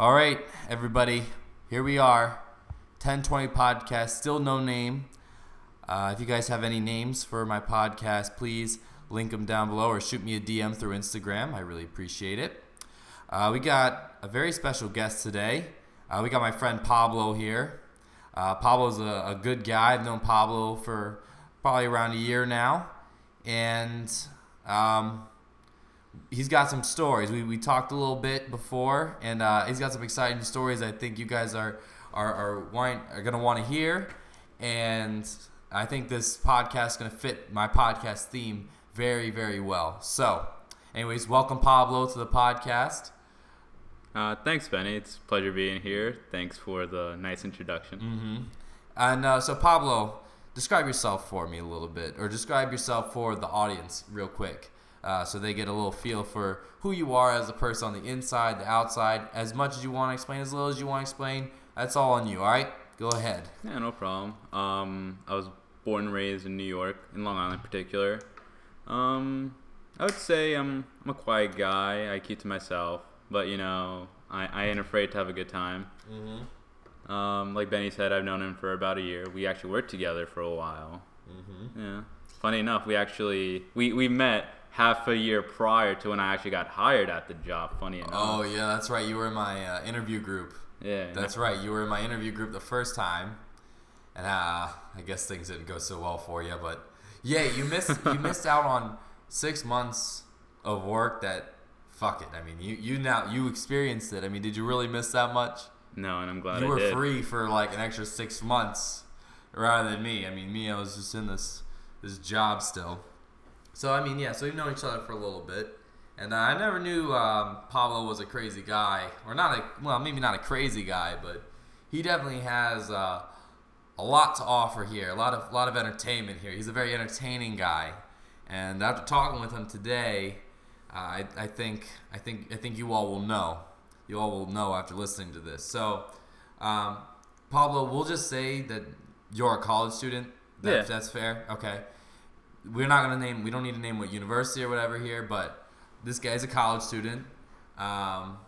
All right, everybody, here we are. 1020 podcast, still no name. Uh, if you guys have any names for my podcast, please link them down below or shoot me a DM through Instagram. I really appreciate it. Uh, we got a very special guest today. Uh, we got my friend Pablo here. Uh, Pablo's a, a good guy. I've known Pablo for probably around a year now. And um, he's got some stories. We, we talked a little bit before, and uh, he's got some exciting stories. I think you guys are are are, want, are gonna want to hear, and I think this podcast is gonna fit my podcast theme very very well. So, anyways, welcome Pablo to the podcast. Uh, thanks, Benny. It's a pleasure being here. Thanks for the nice introduction. Mm-hmm. And uh, so, Pablo, describe yourself for me a little bit, or describe yourself for the audience real quick, uh, so they get a little feel for who you are as a person on the inside, the outside. As much as you want to explain, as little as you want to explain, that's all on you. All right, go ahead. Yeah, no problem. Um, I was born and raised in New York, in Long Island in particular. Um, I would say I'm, I'm a quiet guy. I keep to myself, but you know, I, I ain't afraid to have a good time. Mm-hmm. Um, like Benny said, I've known him for about a year. We actually worked together for a while. Mm-hmm. Yeah. Funny enough, we actually we, we met half a year prior to when I actually got hired at the job. Funny enough. Oh yeah, that's right. You were in my uh, interview group. yeah. That's right. You were in my interview group the first time, and uh, I guess things didn't go so well for you. But yeah, you missed you missed out on six months of work. That fuck it. I mean, you you now you experienced it. I mean, did you really miss that much? No, and I'm glad you I were did. free for like an extra six months rather than me. I mean, me, I was just in this this job still. So I mean, yeah. So we've known each other for a little bit, and uh, I never knew um, Pablo was a crazy guy, or not a well, maybe not a crazy guy, but he definitely has uh, a lot to offer here. A lot of lot of entertainment here. He's a very entertaining guy, and after talking with him today, uh, I, I think I think I think you all will know. You all will know after listening to this. So, um, Pablo, we'll just say that you're a college student. That, Yeah. That's fair. Okay. We're not gonna name. We don't need to name what university or whatever here, but this guy's a college student. Um,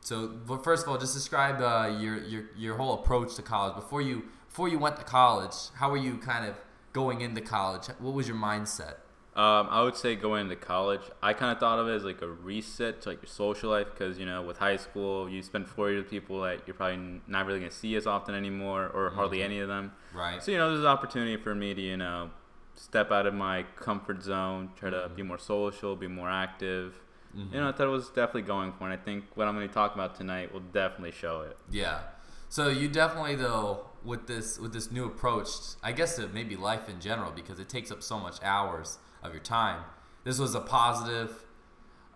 so, but first of all, just describe uh, your your your whole approach to college before you before you went to college. How were you kind of going into college? What was your mindset? Um, I would say going into college, I kind of thought of it as like a reset to like your social life because you know with high school you spend four years with people that you're probably not really gonna see as often anymore or hardly any of them. Right. So you know there's an opportunity for me to you know step out of my comfort zone, try to be more social, be more active. You know I thought it was definitely going for, and I think what I'm going to talk about tonight will definitely show it. Yeah. So you definitely though with this with this new approach, I guess to maybe life in general because it takes up so much hours of your time. This was a positive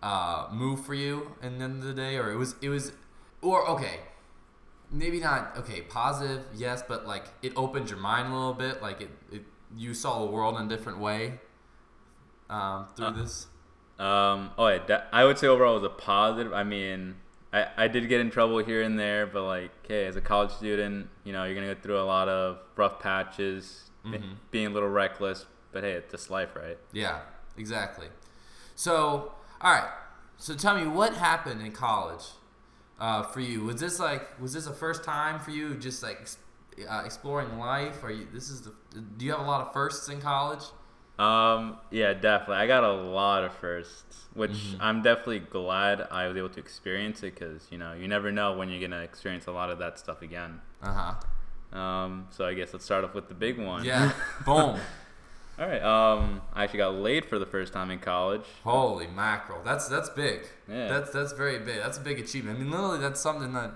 uh, move for you in the end of the day, or it was it was, or okay, maybe not okay positive yes, but like it opened your mind a little bit, like it, it you saw the world in a different way um, through Uh, this. Um, oh, yeah, that, I would say overall it was a positive. I mean, I, I did get in trouble here and there, but like, okay, as a college student, you know, you're gonna go through a lot of rough patches, be- Mhm. being a little reckless. But hey, it's just life, right? Yeah, exactly. So, all right. So tell me what happened in college uh, for you. Was this like was this a first time for you, just like uh, exploring life? Or you, this is the? Do you have a lot of firsts in college? Um, yeah, definitely. I got a lot of firsts, which Mhm. I'm definitely glad I was able to experience it because you know you never know when you're gonna experience a lot of that stuff again. Uh huh. Um, so I guess let's start off with the big one. Yeah. Boom. All right. Um, I actually got laid for the first time in college. Holy mackerel. That's that's big. Yeah. That's that's very big. That's a big achievement. I mean, literally, that's something that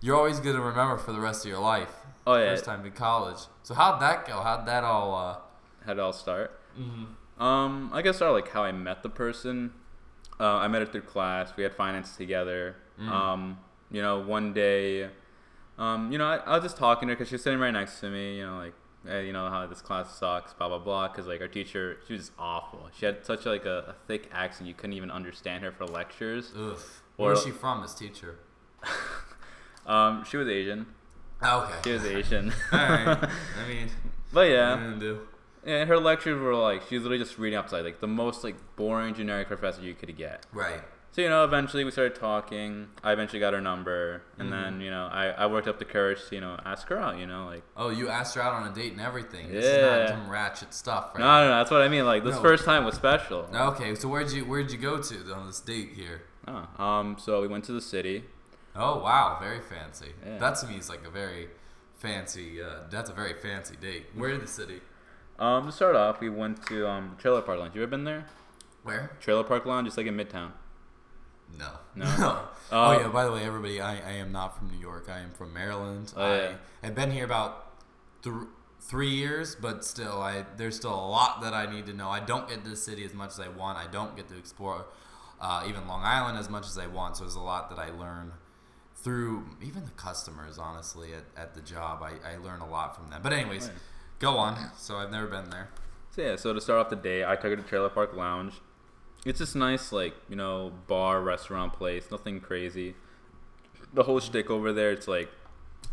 you're always gonna remember for the rest of your life. Oh yeah. First time in college. So how'd that go? How'd that all? Uh, How did it all start? mm-hmm. Um, I guess start like how I met the person. Uh, I met her through class. We had finance together. Mm. Um, you know, one day, um, you know, I, I was just talking to her because she was sitting right next to me. You know, like, hey, you know how this class sucks, blah blah blah. Because like our teacher, she was awful. She had such like a, a thick accent, you couldn't even understand her for lectures. Ugh. Or- Where's she from? This teacher. Um, she was Asian. Okay. She was Asian. All right. I mean, but yeah, yeah. Do. and her lectures were like she was literally just reading outside, like the most like boring generic professor you could get. Right. So you know, eventually we started talking. I eventually got her number, and Mm-hmm. then you know, I, I worked up the courage to you know ask her out. You know, like Oh, you asked her out on a date and everything. This is not Yeah. some ratchet stuff, right? no, no, no, that's what I mean. Like this No. first time was special. Okay, so where'd you where'd you go to on this date here? Oh, um, so we went to the city. Oh wow, very fancy. Yeah. That to me is like a very fancy. Uh, that's a very fancy date. Where in the city? Um, to start off, we went to um Trailer Park Lounge. You ever been there? Where? Trailer Park Lounge, just like in Midtown. No. No? oh Uh, yeah. By the way, everybody, I, I am not from New York. I am from Maryland. Oh. I have been here about th- three years, but still, I there's still a lot that I need to know. I don't get to the city as much as I want. I don't get to explore uh, even Long Island as much as I want. So there's a lot that I learn through even the customers. Honestly, at, at the job, I, I learn a lot from them. But anyways, Right. go on. So I've never been there. So yeah, so to start off the day, I took her to Trailer Park Lounge. It's this nice, like you know, bar restaurant place. Nothing crazy. The whole shtick over there, it's like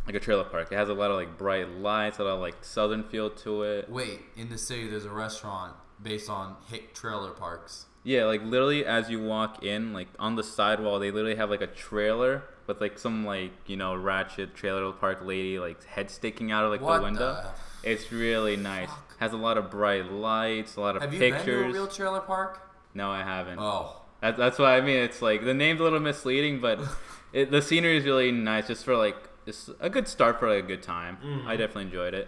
like a trailer park. It has a lot of like bright lights, a lot of like southern feel to it. Wait, in the city, there's a restaurant based on hick trailer parks. Yeah, like literally as you walk in, like on the sidewall, they literally have like a trailer with like some like you know ratchet trailer park lady like head sticking out of like What the window. the It's really nice. Fuck. Has a lot of bright lights, a lot of Have you been to a pictures. real trailer park? no, I haven't. Oh, That, that's what I mean. It's like the name's a little misleading, but it, the scenery is really nice, just for like just a good start for like a good time. Mm-hmm. I definitely enjoyed it,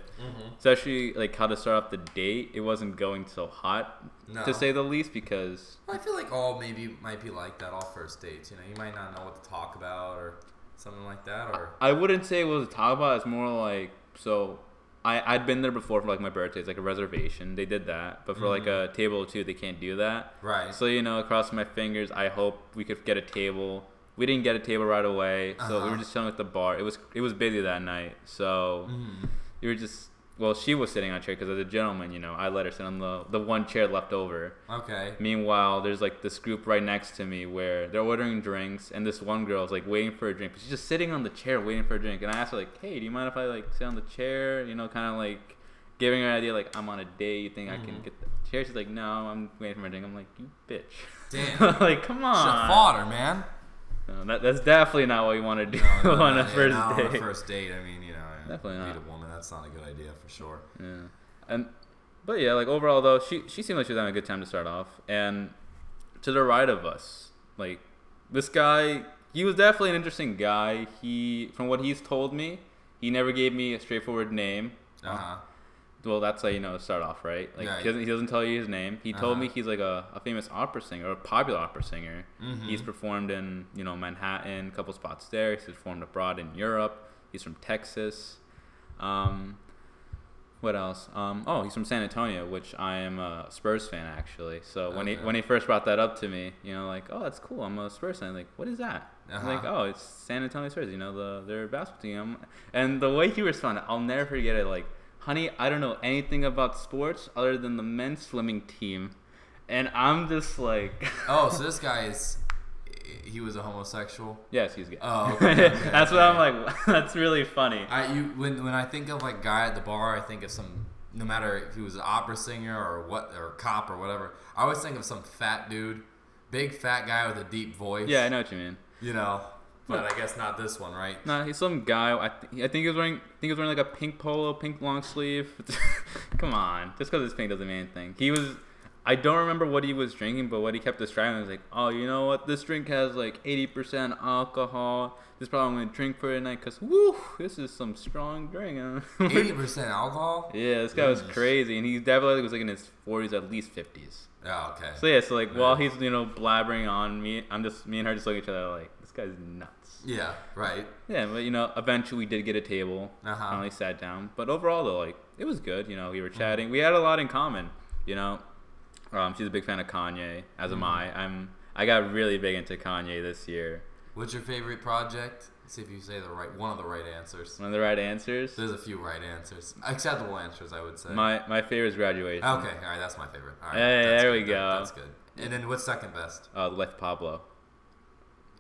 especially like how to start off the date. It wasn't going so hot, No. to say the least, because I feel like all maybe might be like that all first dates. You know, you might not know what to talk about or something like that. Or I wouldn't say it was a talk about. It's more like so. I I'd been there before for like my birthday. It's like a reservation. They did that, but for like Mm-hmm. a table or two, they can't do that. right. So you know, across my fingers, I hope we could get a table. We didn't get a table right away, so we Uh-huh. were just chilling at the bar. It was it was busy that night, so Mhm. we were just well, she was sitting on a chair because as a gentleman, you know, I let her sit on the the one chair left over. Okay. Meanwhile, there's like this group right next to me where they're ordering drinks, and this one girl's like waiting for a drink. But she's just sitting on the chair waiting for a drink, and I asked her like, "Hey, do you mind if I like sit on the chair?" You know, kind of like giving her an idea like I'm on a date. You think I can Mhm. get the chair? She's like, "No, I'm waiting for my drink." I'm like, "You bitch." Damn. like, come on. fought her, man. No, that, that's definitely not what you want to do No, no, on a yeah, first not date. On a first date, I mean, you know, Definitely meet not. a woman. That's not a good idea for sure. Yeah. And but yeah, like overall though, she she seemed like she was having a good time to start off. And to the right of us, like this guy, he was definitely an interesting guy. He from what he's told me, he never gave me a straightforward name. Uh huh. Well, that's how you know to start off, right? Like Yeah. he doesn't he doesn't tell you his name. He told me Uh-huh. he's like a, a famous opera singer, or a popular opera singer. Mhm. He's performed in you know Manhattan, a couple spots there. He's performed abroad in Europe. He's from Texas. Um, what else? Um, oh, he's from San Antonio, which I am a Spurs fan actually. So when he when he first brought that up to me, you know, like, oh, that's cool. I'm a Spurs fan. Like, what is that? I'm like, Uh-huh. oh, it's San Antonio Spurs. You know, the their basketball team. And the way he responded, I'll never forget it. Like, honey, I don't know anything about sports other than the men's swimming team, and I'm just like, Oh, so this guy is. He was a homosexual. yes, he's gay. Oh, okay, okay, that's what. I'm like. That's really funny. I you when when I think of like guy at the bar, I think of some. No matter if he was an opera singer or what or cop or whatever, I always think of some fat dude, big fat guy with a deep voice. Yeah, I know what you mean. You know, but I guess not this one, right? Nah, he's some guy. I, th- I think he was wearing. I think he was wearing like a pink polo, pink long sleeve. Come on, just because it's pink doesn't mean anything. He was. I don't remember what he was drinking, but what he kept describing was like, "Oh, you know what? This drink has like 80% alcohol. This is probably I'm gonna drink for tonight, cause woo, this is some strong drink." Eighty percent alcohol. yeah, this guy was crazy, and he definitely was like in his 40s, at least 50s. Oh, okay. So yeah, so like while he's you know blabbering on me, I'm just me and her just looking at each other like, this guy's nuts. Yeah, right. Yeah, but you know, eventually we did get a table. Uh-huh. Finally sat down. But overall, though, like it was good. You know, we were chatting. We had a lot in common. You know, um, she's a big fan of Kanye, as am I. I'm. I got really big into Kanye this year. What's your favorite project? Let's See if you say the right one of the right answers. One of the right answers. There's a few right answers, acceptable answers, I would say. My my favorite is graduation. okay, all right, that's my favorite. All right, Hey, there good, we go. That's good. And then what's second best? Uh, Life Pablo.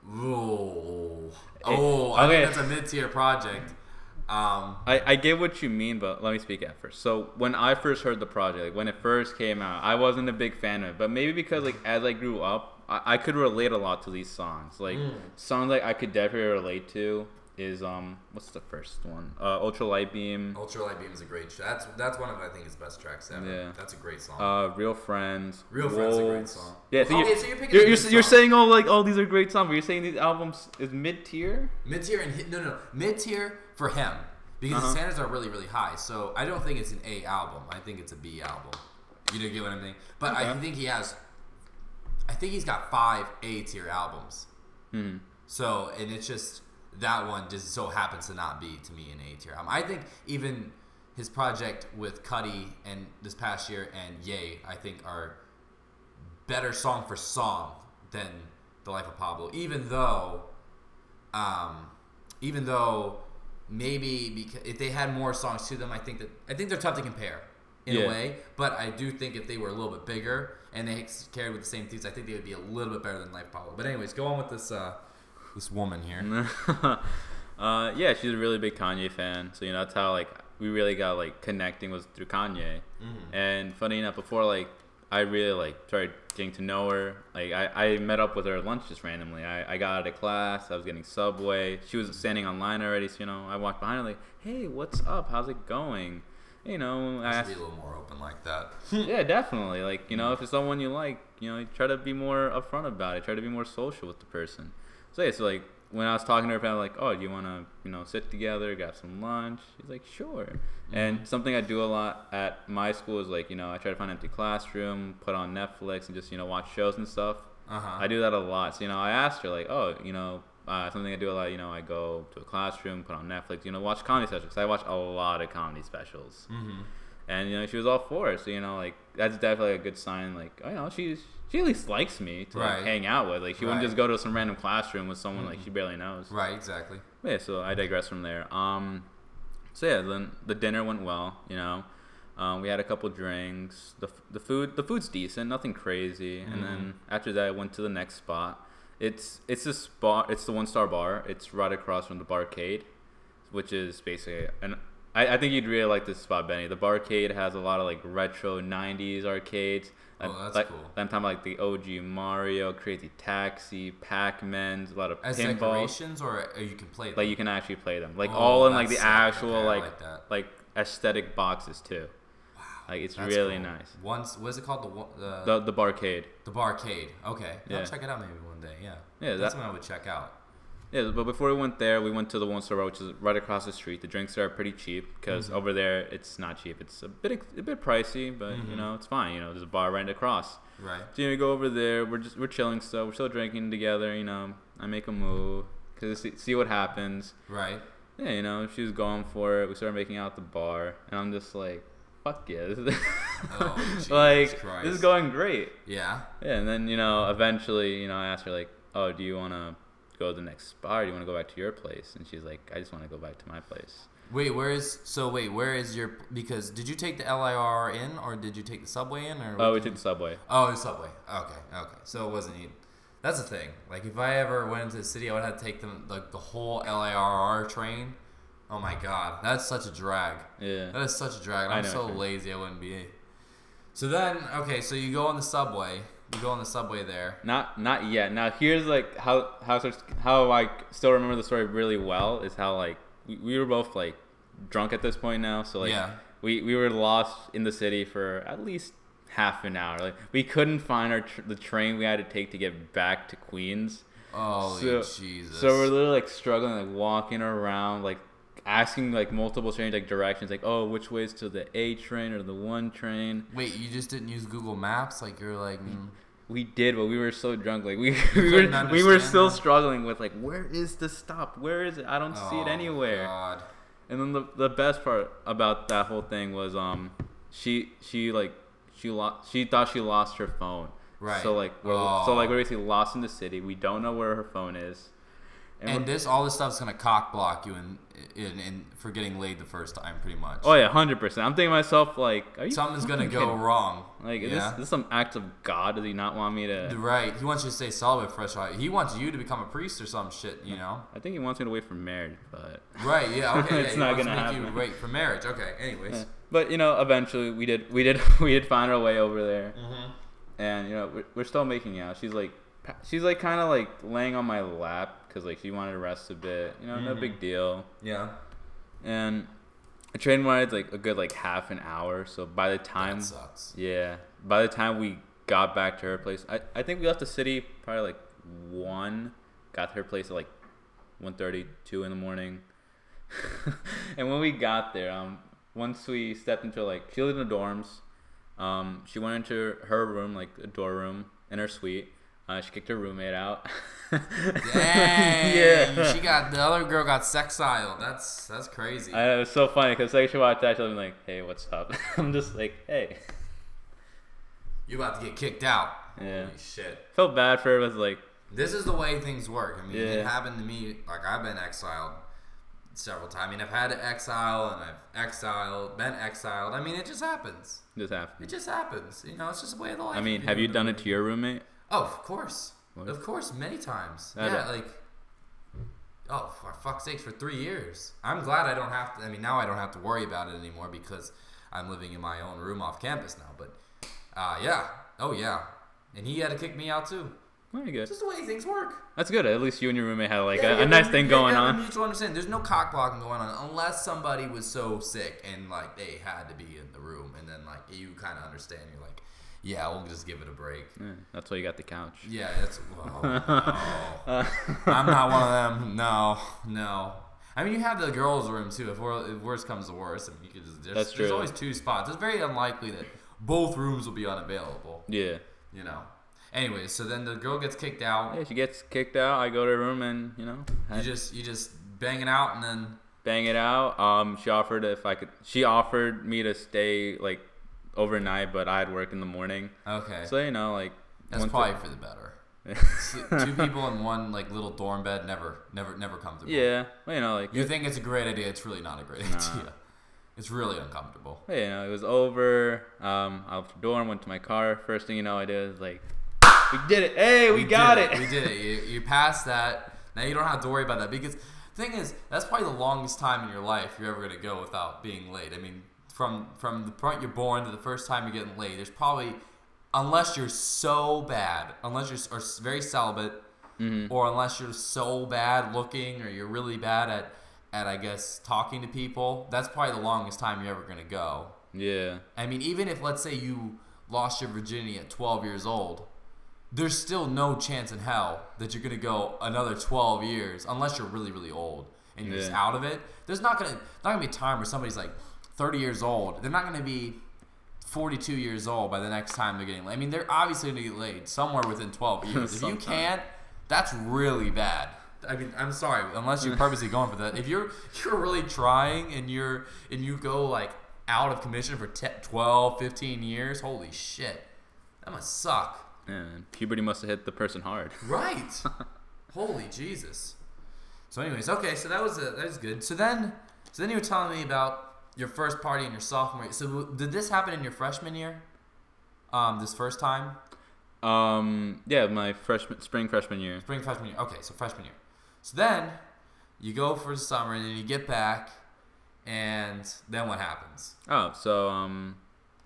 Oh, oh, I okay. think that's a mid-tier project. Um, I, I get what you mean, but let me speak at first. So when I first heard the project, like when it first came out, I wasn't a big fan of it. But maybe because like as I grew up, I, I could relate a lot to these songs. Like Mm. songs like I could definitely relate to is um what's the first one? Uh, Ultra Light Beam, Ultra Light Beam is a great. That's that's one of I think his best tracks ever. Yeah. That's a great song. uh, Real Friends, Real Friends is a great song. Yeah, so, Okay, you're, so you're picking you're, you're, you're saying oh like oh these are great songs, but you're saying these albums is mid tier. Mid tier and hit, no no mid tier for him because Uh-huh. the standards are really really high. So I don't think it's an A album. I think it's a B album. You don't get what I mean? But I think he has. I think he's got five A tier albums. Hmm. So and it's just that one just so happens to not be to me an A tier album. I think even his project with Cudi and this past year and Ye, I think are better song for song than The Life of Pablo. Even though, um, even though maybe because if they had more songs to them, I think that I think they're tough to compare in Yeah. a way. But I do think if they were a little bit bigger and they carried with the same themes, I think they would be a little bit better than Life of Pablo. But anyways, go on with this uh, this woman here. uh, yeah, she's a really big Kanye fan. So you know that's how like we really got like connecting was through Kanye. Mm-hmm. And funny enough, before like I really like started getting to know her. Like I, I met up with her at lunch just randomly. I, I got out of class. I was getting Subway. She was standing on line already. So you know I walked behind her like, hey, what's up? How's it going? You know, I asked, be a little more open like that. yeah, definitely. Like, you know, if it's someone you like, you know, you try to be more upfront about it. Try to be more social with the person. So yeah, so like when I was talking to her, I'm like, oh, do you want to, you know, sit together, grab some lunch? She's like, sure. And something I do a lot at my school is like, you know, I try to find an empty classroom, put on Netflix, and just you know watch shows and stuff. Uh huh. I do that a lot. So you know, I asked her like, oh, you know, uh, something I do a lot. You know, I go to a classroom, put on Netflix, you know, watch comedy specials. I watch a lot of comedy specials. Mm-hmm. And you know, she was all for it. So you know, like that's definitely a good sign. Like, oh, you know, she's she at least likes me to like hang out with. Like, she wouldn't just go to some random classroom with someone like she barely knows. Right. Exactly. But yeah, so I digress from there. Um, so yeah, then the dinner went well. You know, um, we had a couple drinks. The, the food the food's decent, nothing crazy. And then after that, I went to the next spot. It's it's this spot. It's the one star bar. It's right across from the barcade, which is basically an. I, I think you'd really like this spot, Benny. The barcade has a lot of like retro '90s arcades. Oh, that's like, cool. I'm talking about like the OG Mario, Crazy Taxi, Pac-Man's, a lot of As pinballs decorations, or you can play. Them? like you can actually play them like Oh, all in like the sick. actual Okay, like like like aesthetic boxes too Wow, like it's really cool. nice Once, what is it called? The the the barcade the barcade. Okay, Yeah. I'll check it out maybe one day. Yeah. Yeah, that's that- something I would check out. Yeah but before we went there we went to the one store which is right across the street the drinks are pretty cheap because Mm-hmm. over there it's not cheap it's a bit a bit pricey but Mm-hmm. you know it's fine you know there's a bar right across Right. so you know, we go over there we're just we're chilling still we're still drinking together you know I make a move because see, see what happens Right. yeah, you know, she was going for it. We started making out at the bar, and I'm just like, fuck yeah, this is Oh, like this is going great. Yeah. Yeah, and then you know, eventually, you know, I asked her like, oh, do you want to go to the next spot? Or do you want to go back to your place? And she's like, I just want to go back to my place. Wait, where is so? Wait, where is your? Because did you take the LIRR in, or did you take the subway in, or? Oh, we took the subway. Oh, the subway. Okay, okay. So it wasn't. That's the thing. Like if I ever went into the city, I would have to take them like the whole LIRR train. Oh my god, that's such a drag. Yeah. That is such a drag. I'm so what you mean. lazy. I wouldn't be. So then, okay, so you go on the subway. You go on the subway there. Not not yet. Now here's like how how how I still remember the story really well is how like we, we were both like drunk at this point now. So like Yeah. we we were lost in the city for at least half an hour. Like we couldn't find our tr- the train we had to take to get back to Queens. Oh So- Jesus. So we're literally like struggling, like walking around, like asking like multiple strange like directions, like oh which ways to the A train or the one train. Wait, you just didn't use Google Maps? Like you're like, mm, We did, but we were so drunk, like we we were we were still them? struggling with like where is the stop? Where is it? I don't see it oh, anywhere. God. And then the the best part about that whole thing was um she she like she lost she thought she lost her phone. Right. So like we're so like Oh. we're basically lost in the city. We don't know where her phone is. And we're- this, all this stuff's gonna cock block you in, in, in for getting laid the first time, pretty much. oh yeah, hundred percent. I'm thinking to myself like, are you Something's gonna go kidding? wrong. Like is yeah. this this some act of God? Does he not want me to? Right. He wants you to stay celibate a while. He wants you to become a priest or some shit, you know? I think he wants me to wait for marriage, but Right. Yeah. Okay. It's yeah, not gonna to happen. You wait for marriage. Okay. Anyways. Yeah. But you know, eventually we did we did we did find our way over there, Mm-hmm. and you know we're, we're still making out. She's like she's like kind of like laying on my lap because like she wanted to rest a bit. You know, no Mhm. big deal. Yeah. And the train ride's like a good like half an hour. So by the time That sucks. Yeah. By the time we got back to her place, I, I think we left the city probably like one. Got to her place at like 1.30, 2 in the morning. and when we got there, um, once we stepped into like she lived in the dorms. Um, she went into her room, like a door room in her suite. Uh, she kicked her roommate out. Dang. yeah. She got the other girl got sexiled. That's that's crazy. I, it was so funny because like she walked out, she was like, "Hey, what's up?" I'm just like, "Hey." you about to get kicked out. Yeah. Holy shit. Felt bad for her, but like, This is the way things work. I mean, it happened to me. Like I've been exiled several times. I mean, I've had to exile and I've exiled, been exiled. I mean, it just happens. this It just happens. You know, it's just the way of the life. I mean, have you done it to your roommate? Oh, of course. Of course, many times. I yeah, don't- like. Oh, for fuck's sakes, for three years. I'm glad I don't have to. I mean, now I don't have to worry about it anymore because I'm living in my own room off campus now. But, uh, yeah. Oh, yeah. And he had to kick me out too. Very good. Just the way things work. That's good. At least you and your roommate had like Yeah, a, a nice thing going a on. Mutual understanding. There's no cock blocking going on unless somebody was so sick and like they had to be in the room, and then like you kind of understand. You're like, yeah, we'll just give it a break. Yeah, that's why you got the couch. Yeah, that's. Oh, no. I'm not one of them. No, no. I mean, you have the girls' room too. If, if worst comes to worst, I mean, you could just. There's, That's There's always two spots. It's very unlikely that both rooms will be unavailable. Yeah. You know. Anyways, so then the girl gets kicked out. Yeah, she gets kicked out. I go to her room and you know, You I just you just bang it out and then bang it out. Um, she offered if I could. She offered me to stay like overnight, but I had work in the morning. okay. So you know, like That's probably for the better. Two people in one like little dorm bed never never never comfortable. yeah, well, you know, like You think it's a great idea? It's really not a great idea. It's really uncomfortable. Yeah, you know, it was over. Um, I left the dorm, went to my car. First thing you know, I did is like, we did it. Hey, we, got did it. We did it. You, you passed that. Now you don't have to worry about that because thing is that's probably the longest time in your life you're ever gonna go without being late. I mean, from from the point you're born to the first time you're getting laid. there's probably unless you're so bad, unless you're or very celibate, Mhm. or unless you're so bad looking or you're really bad at at I guess talking to people, that's probably the longest time you're ever gonna go. Yeah. I mean, even if let's say you lost your virginity at 12 years old, there's still no chance in hell that you're gonna go another 12 years unless you're really really old and you're just out of it. There's not gonna not gonna be a time where somebody's like 30 years old. They're not gonna be 42 years old by the next time they're getting laid. I mean, they're obviously gonna get laid somewhere within 12 years. if you can't, that's really bad. I mean, I'm sorry, unless you're purposely going for that. If you're you're really trying and you're and you go like out of commission for 10, 12, 15 years, holy shit. That must suck. And puberty must have hit the person hard. Right. holy Jesus. So anyways, okay, so that was uh, that was good. So then so then you were telling me about your first party in your sophomore year. So did this happen in your freshman year? Um, this first time? Um, yeah, my freshman, spring freshman year. Spring freshman year. Okay, so freshman year. So then you go for the summer and then you get back and then what happens? Oh, so um,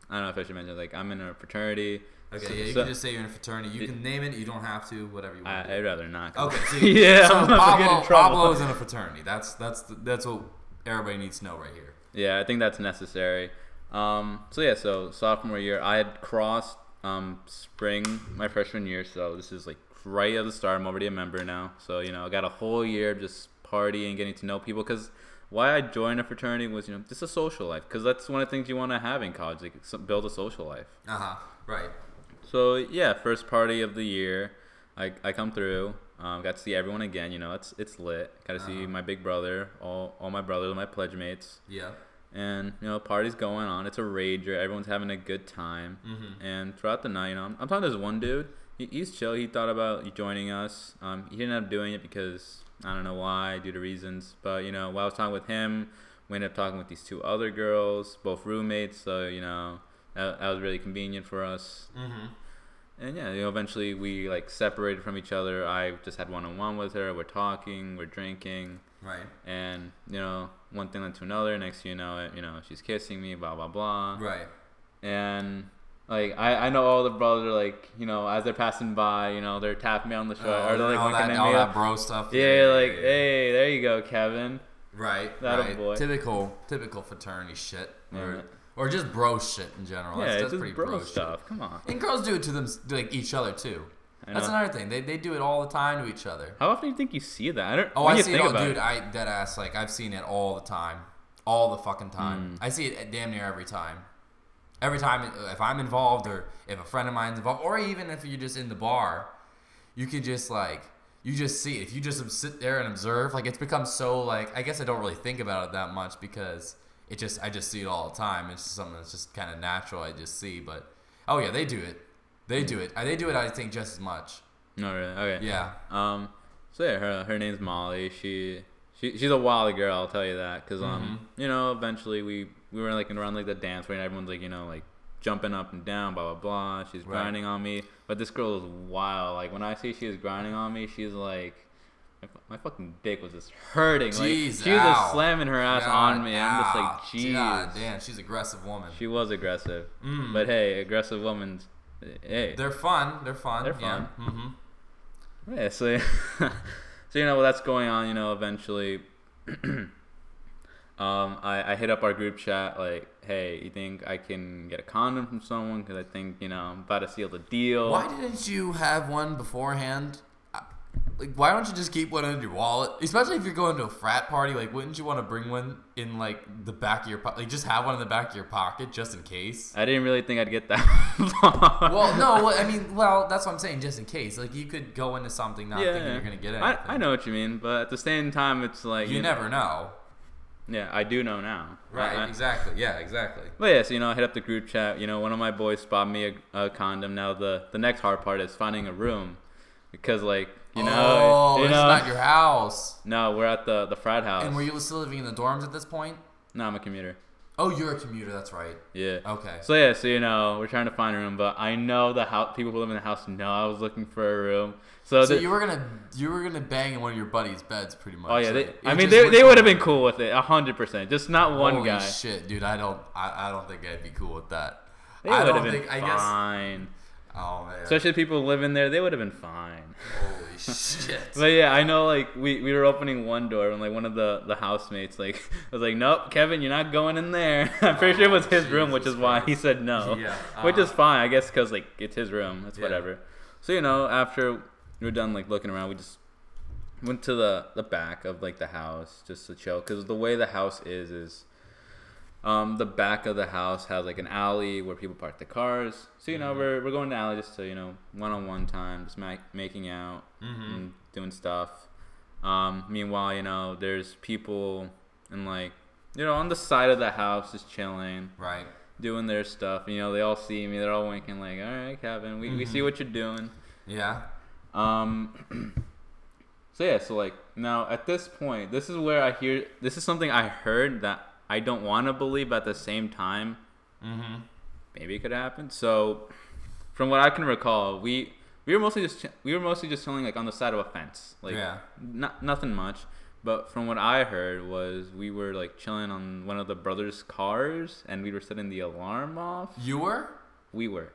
I don't know if I should mention like I'm in a fraternity. Okay, So- yeah, you so- can just say you're in a fraternity. You can name it. You don't have to. Whatever you want. I, I'd rather not. okay, so you, yeah, So I'm about in Pablo, trouble. Pablo's in a fraternity. That's that's the, that's what everybody needs to know right here. Yeah, I think that's necessary. Um, so yeah, so sophomore year, I had crossed um, spring my freshman year, so this is like right at the start. I'm already a member now, so you know I got a whole year just partying, getting to know people. Because why I joined a fraternity was you know just a social life. Because that's one of the things you want to have in college, like build a social life. Uh huh. Right. So yeah, first party of the year, I, I come through. Um, got to see everyone again. You know, it's it's lit. Got to see Uh-huh. my big brother, all all my brothers, my pledge mates Yeah. and you know party's going on it's a rager everyone's having a good time Mhm. and throughout the night you know i'm, I'm talking to this one dude he, he's chill he thought about joining us um, he didn't end up doing it because i don't know why due to reasons but you know while i was talking with him we ended up talking with these two other girls both roommates so you know that, that was really convenient for us Mm-hmm. And yeah you know eventually we like separated from each other i just had one-on-one with her we're talking we're drinking Right. and you know one thing led to another next thing you know it you know she's kissing me blah blah blah Right. and Like I, I know all the brothers are like you know as they're passing by you know they're tapping me on the shoulder oh, or they're like all that, at all that bro stuff. yeah, like hey, there you go, Kevin. Right, That right. boy. Typical, typical fraternity shit, Yeah. or, or just bro shit in general. yeah, that's, it's that's just pretty bro, bro, shit. stuff. Come on. And girls do it to them, like each other too. That's another thing. They, they do it all the time to each other. How often do you think you see that? I don't. Oh, I see it all, dude. it. I dead ass like I've seen it all the time, all the fucking time. Mm. I see it damn near every time. Every time if I'm involved or if a friend of mine's involved, or even if you're just in the bar, you can just like you just see it. If you just sit there and observe, like it's become so like I guess I don't really think about it that much because it just I just see it all the time. It's just something that's just kind of natural. I just see, but oh yeah, they do it. They do it. They do it. I think just as much. No, really. Okay. Yeah. Um. So yeah, her her name's Molly. She she she's a wild girl. I'll tell you that. Cause um, Mm-hmm. you know, eventually we we were like in around like the dance where everyone's like you know like jumping up and down, blah blah blah. She's Right. grinding on me, but this girl is wild. Like when I see she was grinding on me, she's like. My, my fucking dick was just hurting. Like, she was just slamming her ass God, on me. I'm just like, jeez. God damn, she's aggressive woman. She was aggressive. Mm. But hey, aggressive women, Hey. They're fun. They're fun. They're Yeah. fun. Mm-hmm. Yeah, so so you know well, that's going on. You know, eventually, um, I, I hit up our group chat like, hey, you think I can get a condom from someone? Because I think you know I'm about to seal the deal. Why didn't you have one beforehand? Like, why don't you just keep one in your wallet? Especially if you're going to a frat party, like, wouldn't you want to bring one in like the back of your pocket? Like, just have one in the back of your pocket just in case. I didn't really think I'd get that. Well, no, well, I mean, well, that's what I'm saying, just in case. Like, you could go into something not thinking you're gonna get anything. I, I know what you mean, but at the same time, it's like You never know. Yeah, I do know now. Right. I- exactly. Yeah. Exactly. But yeah, so you know, I hit up the group chat. You know, one of my boys spot me a, a condom. Now the the next hard part is finding a room, because like you know, oh, you it's know, not your house. no, we're at the the frat house. And were you still living in the dorms at this point? No, I'm a commuter. Oh, you're a commuter. That's right. Yeah. Okay. So yeah, so you know, we're trying to find a room, but I know the house people who live in the house know I was looking for a room. So, So the- you were gonna you were gonna bang in one of your buddies' beds, pretty much. oh yeah, they? I mean they, they would have been cool with it, hundred percent. Just not one Holy guy. shit, dude! I don't I, I don't think I'd be cool with that. They I would don't have been think. I guess. Oh man. Especially people living there, they would have been fine. Holy shit. But yeah, I know like we, we were opening one door and like one of the, the housemates like was like, Nope, Kevin, you're not going in there. I'm pretty sure it was his room, which is Jesus why he said no. Yeah, Which is uh-huh. fine, I guess, because like it's his room. That's Yeah. whatever. So you know, after we were done like looking around, we just went to the the back of like the house just to chill. Because the way the house is is um, the back of the house has like an alley where people park their cars. So you know, Mhm. we're, we're going to alley just to you know one on one time, just ma- making out Mhm. and doing stuff. Um, meanwhile, you know, there's people and like you know on the side of the house just chilling, Right. doing their stuff. You know, they all see me, they're all winking like, "All right, Kevin, we, we see Mhm. what you're doing." Yeah. Um, so yeah, so like now at this point, this is where I hear this is something I heard that I don't want to believe, but at the same time, Mm-hmm. maybe it could happen. So, from what I can recall, we we were mostly just ch- we were mostly just chilling like on the side of a fence, like Yeah. not nothing much. But from what I heard was we were like chilling on one of the brothers' cars, and we were setting the alarm off. You were. We were,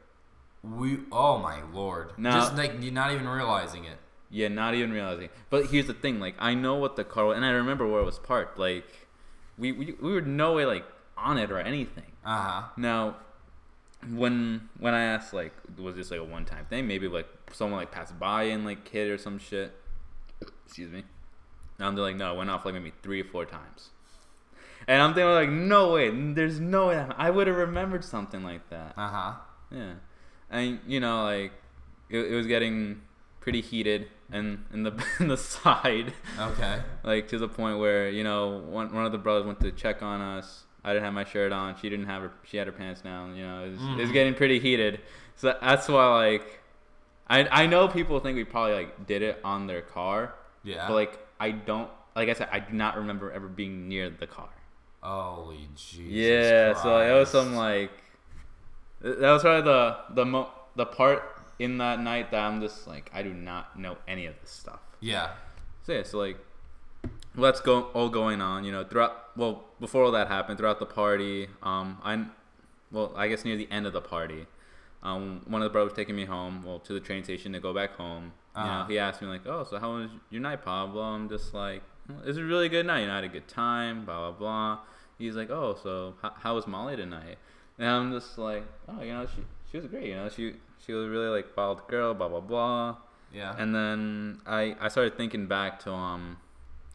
We. Oh my lord. No. Just like you're not even realizing it. yeah, not even realizing. But here's the thing, like I know what the car, was, and I remember where it was parked. Like we we, we were no way like on it or anything. Uh huh. Now, when when I asked like, was this like a one time thing? Maybe like someone like passed by and like hit or some shit. Excuse me. Now they're like, no, it went off like maybe three or four times. And I'm thinking like, no way, there's no way that I would have remembered something like that. Uh huh. Yeah, and you know like, it, it was getting pretty heated and in the in the side Okay. like to the point where you know one one of the brothers went to check on us. I didn't have my shirt on. She didn't have her. She had her pants down. You know, it was, it mm. getting pretty heated. So that's why like, I I know people think we probably like did it on their car, Yeah. but like I don't. Like I said, I do not remember ever being near the car. Holy Jesus. yeah, so like, it was some like, that was probably the the mo- the part in that night that I'm just like I do not know any of this stuff. Yeah. So yeah, so like, let's go all going on. You know, throughout. Well, before all that happened, throughout the party, um, I, well, I guess near the end of the party, um, one of the brothers taking me home, well, to the train station to go back home. You Uh-huh. know, he asked me like, "Oh, so how was your night, Pablo?" I'm just like, "Well, "It was a really good night. You know, I had a good time." Blah blah blah. He's like, "Oh, so how, how was Molly tonight?" And I'm just like, "Oh, you know, she she was great. You know, she she was really like wild girl. Blah blah blah." Yeah. And then I, I started thinking back to um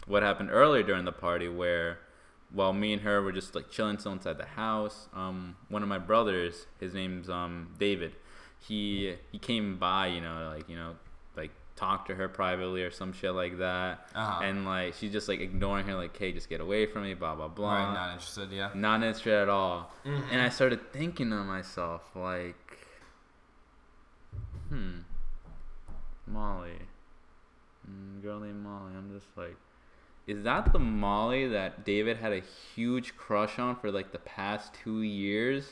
what happened earlier during the party where while me and her were just like chilling still inside the house, um one of my brothers, his name's um David, he he came by, you know, like, you know, like talk to her privately or some shit like that. Uh-huh. And like she's just like ignoring her like, hey, just get away from me, blah blah blah. right. Not interested. Yeah. Not interested at all. Mhm. And I started thinking to myself, like, hmm, Molly, mm, girl named Molly. I'm just like, is that the Molly that David had a huge crush on for like the past two years?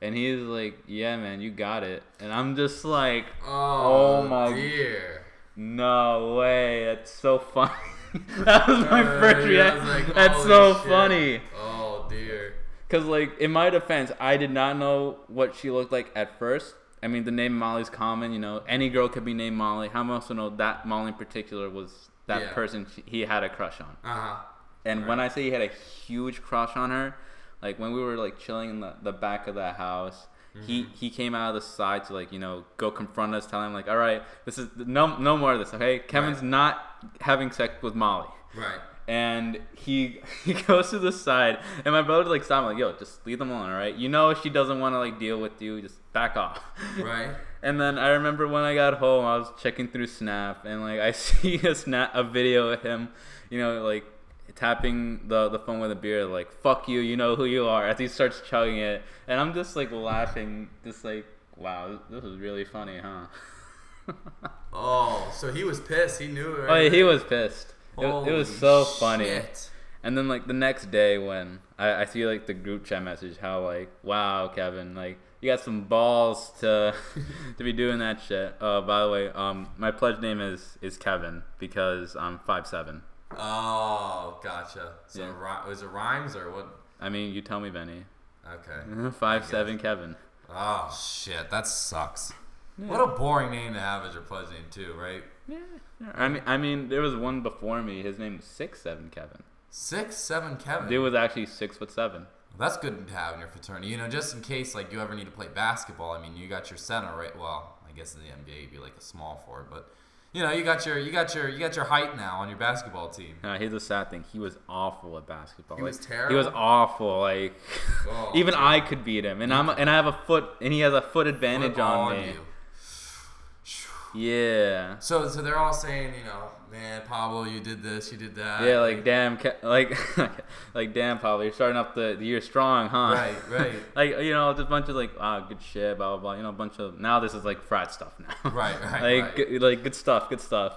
And he's like, yeah, man, you got it. And I'm just like, Oh, Oh my- dear. no way. That's so funny. that was my Uh, first reaction. like, That's so shit. funny. Oh dear. Cause like in my defense, I did not know what she looked like at first. I mean, the name Molly's common. You know, any girl could be named Molly. How am I supposed to know that Molly in particular was that Yeah. person she, he had a crush on? Uh huh. And when I say he had a huge crush on her, like when we were like chilling in the, the back of the house, he Mm-hmm. he came out of the side to like you know go confront us, telling him like, all right, this is no no more of this. Okay, Kevin's Right. not having sex with Molly Right. And he he goes to the side and my brother like stop like yo just leave them alone all right you know she doesn't want to like deal with you just back off Right. and then i remember when i got home i was checking through snap and like i see a snap a video of him you know like tapping the the phone with a beer like fuck you you know who you are as he starts chugging it and i'm just like laughing just like wow this is really funny huh Oh, so he was pissed. He knew it. oh yeah, he was pissed it, it was so funny. And then like the next day when I, I see like the group chat message how like wow Kevin like you got some balls to to be doing that shit. Uh by the way, um my pledge name is is Kevin because I'm five seven. Oh, gotcha. So Yeah. ri- was it rhymes or what? I mean you tell me Benny. Okay. five seven Kevin. Oh shit, that sucks. What a boring name to have as your pledge name too, right? Yeah. I mean I mean there was one before me, his name was six seven Kevin. Six, seven, Kevin. Dude was actually six foot seven. That's good to have in your fraternity. You know, just in case like you ever need to play basketball. I mean, you got your center, right? Well, I guess in the NBA you'd be like a small forward, but you know, you got your you got your you got your height now on your basketball team. Uh, here's the sad thing. He was awful at basketball. He Like, was terrible. He was awful. Like Oh, even dude. I could beat him, and I'm and I have a foot, and he has a foot advantage Foot on, me. you. Yeah. So so they're all saying, you know, man, Pablo, you did this, you did that. Yeah, like damn, like, like damn, Pablo, you're starting off the, the year strong, huh? Right, right. like you know, just a bunch of like, ah, good shit, blah blah blah. You know, a bunch of now this is like frat stuff now. Right, right, like, right. good- like good stuff, good stuff.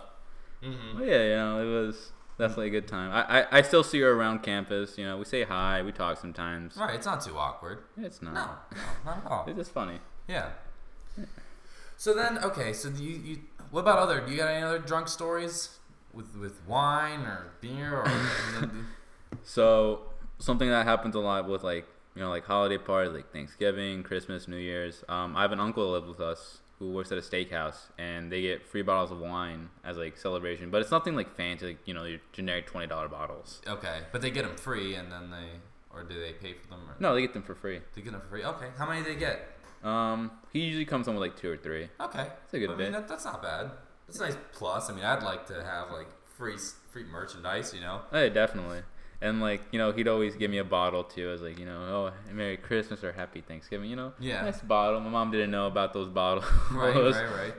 Mhm. But yeah, you know, it was definitely a good time. I, I, I still see her around campus. You know, we say hi, we talk sometimes. Right, it's not too awkward. It's not. No, no, not at all. It's just funny. Yeah. So then, okay, so do you, you what about other? Do you got any other drunk stories with with wine or beer or? So something that happens a lot with like you know like holiday parties like Thanksgiving, Christmas, New Year's. Um, I have an uncle who lives with us who works at a steakhouse, and they get free bottles of wine as like celebration. But it's nothing like fancy, like you know your generic twenty dollar bottles. okay, but they get them free, and then they or do they pay for them? Or No, they get them for free. they get them for free. Okay, how many do they get? Um, he usually comes home with like two or three. Okay, It's a good I bit. mean, that, that's not bad. That's a nice plus. I mean, I'd like to have like free free merchandise. You know. Hey, definitely. And like you know, he'd always give me a bottle too. I was like, you know, oh, Merry Christmas or Happy Thanksgiving. You know, Yeah. nice bottle. My mom didn't know about those bottles. Right, right, right.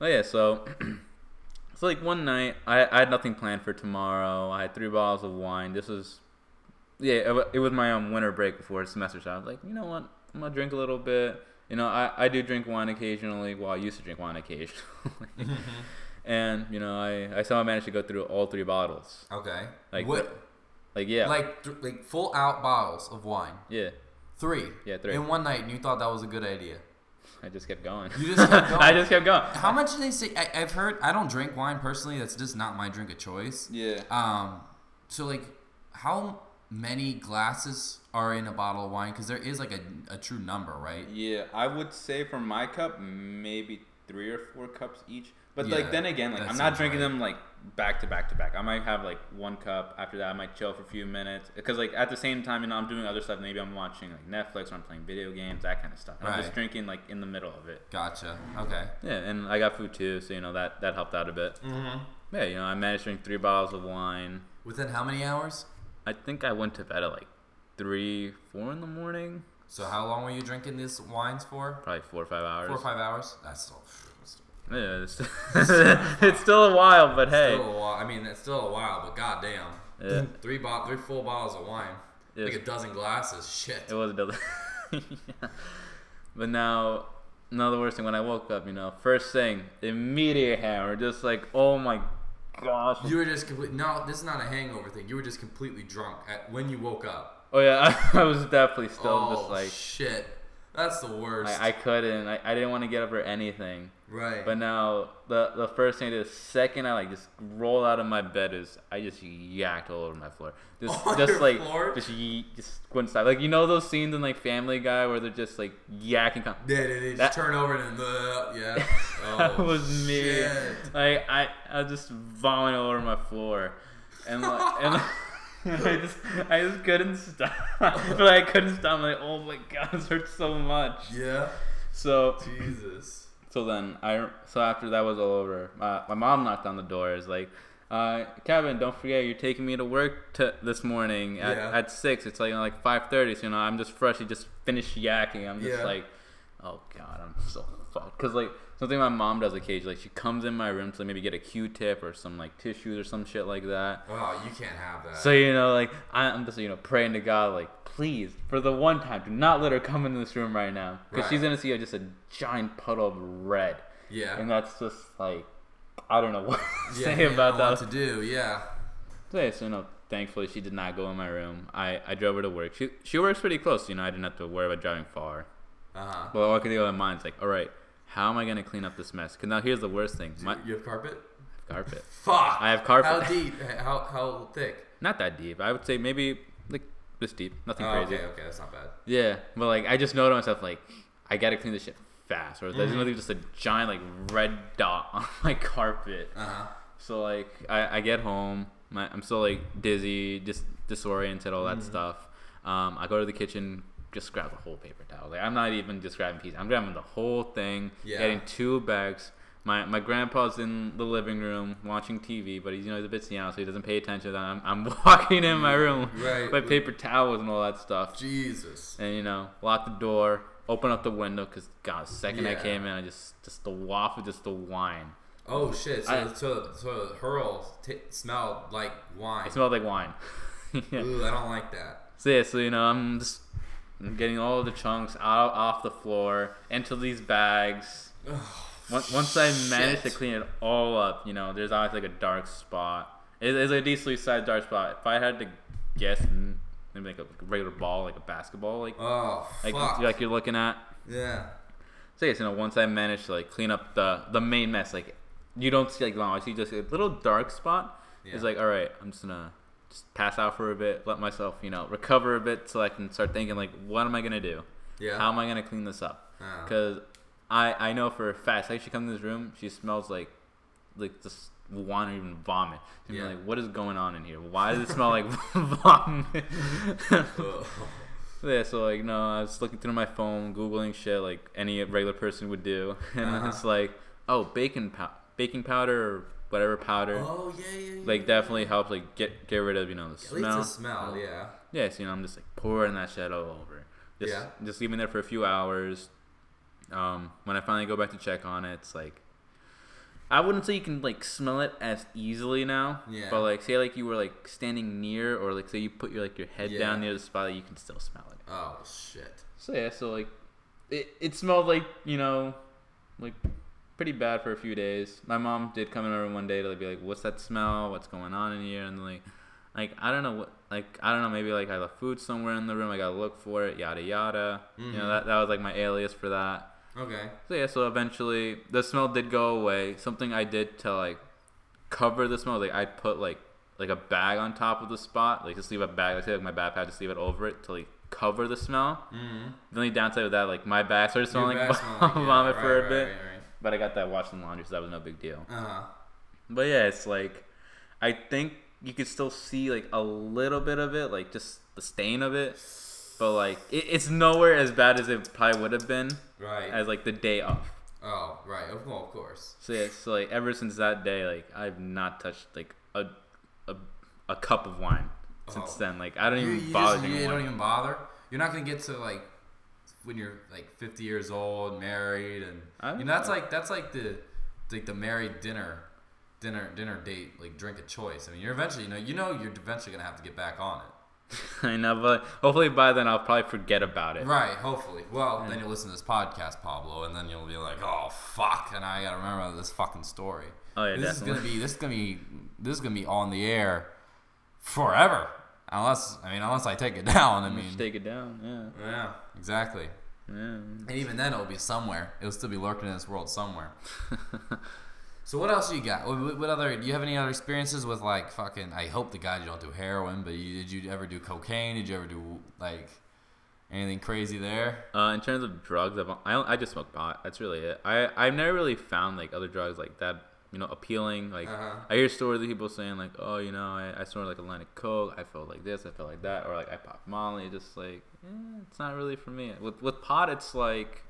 Oh yeah, so so like one night I, I had nothing planned for tomorrow. I had three bottles of wine. This was yeah, it, it was my um winter break before the semester. So I was like, you know what, I'm gonna drink a little bit. You know, I, I do drink wine occasionally. Well, I used to drink wine occasionally. and you know, I I somehow managed to go through all three bottles. Okay. Like what? Like yeah, Like th- like full out bottles of wine. yeah. Three. Yeah, three. In one night, and you thought that was a good idea. I just kept going. You just kept going. I just kept going. How much do they say? I, I've heard. I don't drink wine personally. That's just not my drink of choice. Yeah. Um. So like, how many glasses are in a bottle of wine? Because there is like a, a true number, right? Yeah, I would say for my cup, maybe three or four cups each. But Yeah, like then again, like I'm not drinking right. them like back to back to back. I might have like one cup. After that, I might chill for a few minutes. Because like at the same time, you know, I'm doing other stuff. Maybe I'm watching like Netflix or I'm playing video games, that kind of stuff. And I'm just Right. drinking like in the middle of it. Gotcha. Okay. Yeah, and I got food too, so you know that that helped out a bit. Mm-hmm. Yeah, you know, I managed to drink three bottles of wine. Within how many hours? I think I went to bed at like three, four in the morning. So how long were you drinking these wines for? Probably four or five hours. Four or five hours? That's still. That's still Yeah, it's, it's still a while, but hey. Still a while. I mean, it's still a while, but goddamn. Yeah. Mm. Three bo- three full bottles of wine. It like was- a dozen glasses. Shit. It was a del- yeah. But now, now the worst thing when I woke up, you know, first thing, immediate hammer, just like, oh my gosh. You were just complete. No, this is not a hangover thing. You were just completely drunk at when you woke up. Oh yeah, I, I was definitely still oh just like, shit. That's the worst. I, I couldn't, I, I didn't want to get up or anything. right. But now the the first thing, the second I like just roll out of my bed is I just yacked all over my floor. Just On just like floor? just ye- just couldn't stop. Like you know those scenes in like Family Guy where they're just like yakking. Con- yeah, they, they just That- turn over and then uh, yeah. that Oh, was me. shit. Like I I was just vomiting all over my floor, and like and. I just, I just couldn't stop, but I couldn't stop. I'm like, oh my god, this hurts so much. Yeah. So Jesus. So then I so after that was all over, uh, my mom knocked on the door. Is like, uh, Kevin, don't forget you're taking me to work to this morning at, Yeah. at six. It's like you know, like five thirty. So you know I'm just fresh. freshly just finished yakking. I'm just Yeah. like, oh god, I'm so fucked. Cause like something my mom does occasionally, like she comes in my room to maybe get a Q-tip or some like tissues or some shit like that. Wow, you can't have that. So you know, like I- I'm just you know praying to God, like please, for the one time, do not let her come into this room right now, because she's gonna see just a giant puddle of red, yeah. and that's just like I don't know what to yeah, say you about that. What to do? Yeah. So, yeah, so you know, thankfully she did not go in my room. I I drove her to work. She she works pretty close. You know, I didn't have to worry about driving far. Uh huh. But all I could think of in mind is like, all right, how am I gonna clean up this mess? Because now here's the worst thing, my you have carpet? carpet. Fuck. I have carpet. How deep? How how thick? Not that deep. I would say maybe like this deep. Nothing Oh, crazy. okay, okay, that's not bad. Yeah, but like I just know to myself like I gotta clean this shit fast, or there's Mm-hmm. gonna just a giant like red dot on my carpet. Uh huh. So like I, I get home, my, I'm still like dizzy, just disoriented, all that Mm-hmm. stuff. Um, I go to the kitchen, just grab the whole paper towel. Like I'm not even just grabbing pieces. I'm grabbing the whole thing, Yeah. getting two bags. My my grandpa's in the living room watching TV, but he's you know he's a bit senile, so he doesn't pay attention. I'm I'm walking in my room Right. with paper towels and all that stuff Jesus. and you know lock the door open up the window because god the second i came in i just just the waft of just the wine Oh shit! So I- so so the hurl t- smelled like wine. it smelled like wine yeah. Ooh, I don't like that. so yeah so you know i'm just I'm getting all the chunks out off the floor into these bags once, once i managed to clean it all up you know there's always like a dark spot it, it's a decently sized dark spot if i had to guess maybe like a regular ball like a basketball like Oh like, like you're looking at yeah. So yes, you know, once I managed to like clean up the the main mess, like you don't see like long, I see just a little dark spot. Yeah. It's like, all right, I'm just gonna just pass out for a bit, let myself, you know, recover a bit, so I can start thinking like, what am I gonna do? Yeah. How am I gonna clean this up? Because I I know for a fact, like she comes in this room, she smells like like just want to even vomit. And Yeah. Like, what is going on in here? Why does it smell like vomit? Yeah, so like no, I was looking through my phone, googling shit like any regular person would do, and Uh-huh. it's like, oh, baking pow- baking powder or whatever powder, oh yeah, yeah, yeah. like definitely helps like get get rid of you know the At least smell. the smell. Yeah. Yeah, so you know I'm just like pouring that shit all over. Just, Yeah. Just leaving there for a few hours. Um, when I finally go back to check on it, it's like. I wouldn't say you can like smell it as easily now, Yeah. but like say like you were like standing near, or like say you put your like your head Yeah. down near the spot, you can still smell it. Oh shit. So yeah, so like, it, it smelled like you know, like pretty bad for a few days. My mom did come in room one day to like, be like, "What's that smell? What's going on in here?" And like, like I don't know what, like I don't know, maybe like I left food somewhere in the room. I gotta look for it. Yada yada. You Mhm. know that that was like my alias for that. Okay. So yeah, so eventually the smell did go away. Something I did to like cover the smell, like I put like like a bag on top of the spot, like just leave a bag, like say like my backpack, just leave it over it to like cover the smell. Mm-hmm. The only downside with that, like my bag started smelling like vomit for a bit, but I got that washed in laundry, so that was no big deal. Uh huh. But yeah, it's like I think you could still see like a little bit of it, like just the stain of it. But like it, it's nowhere as bad as it probably would have been Right. as like the day of. oh, right. Of, well, of course. So yeah, so like ever since that day, like I've not touched like a a, a cup of wine since Oh. then. Like I don't You, even you bother just, you don't even bother. You're not gonna get to like when you're like 50 years old, married, and you know that's know. like that's like the like the married dinner, dinner dinner date like drink of choice. I mean, you're eventually you know you know you're eventually gonna have to get back on it. I know, but hopefully by then I'll probably forget about it. Right. Hopefully. Well, then you'll listen to this podcast, Pablo, and then you'll be like, oh fuck, and I gotta remember this fucking story. Oh yeah, this definitely. is gonna be this is gonna be this is gonna be on the air forever. Unless I mean, unless I take it down. I mean, Just take it down. Yeah. yeah, exactly. Yeah. And even then, it'll be somewhere. It'll still be lurking in this world somewhere. so what else do you got? What, what other? Do you have any other experiences with like fucking? I hope the God you don't do heroin, but you, did you ever do cocaine? Did you ever do like anything crazy there? Uh, in terms of drugs, I've, I I just smoke pot. That's really it. I I've never really found like other drugs like that. You know, appealing. Like Uh-huh. I hear stories of people saying like, oh, you know, I, I snorted like a line of Coke. I felt like this. I felt like that. Or like I popped Molly. Just like, eh, it's not really for me. With with pot, it's like,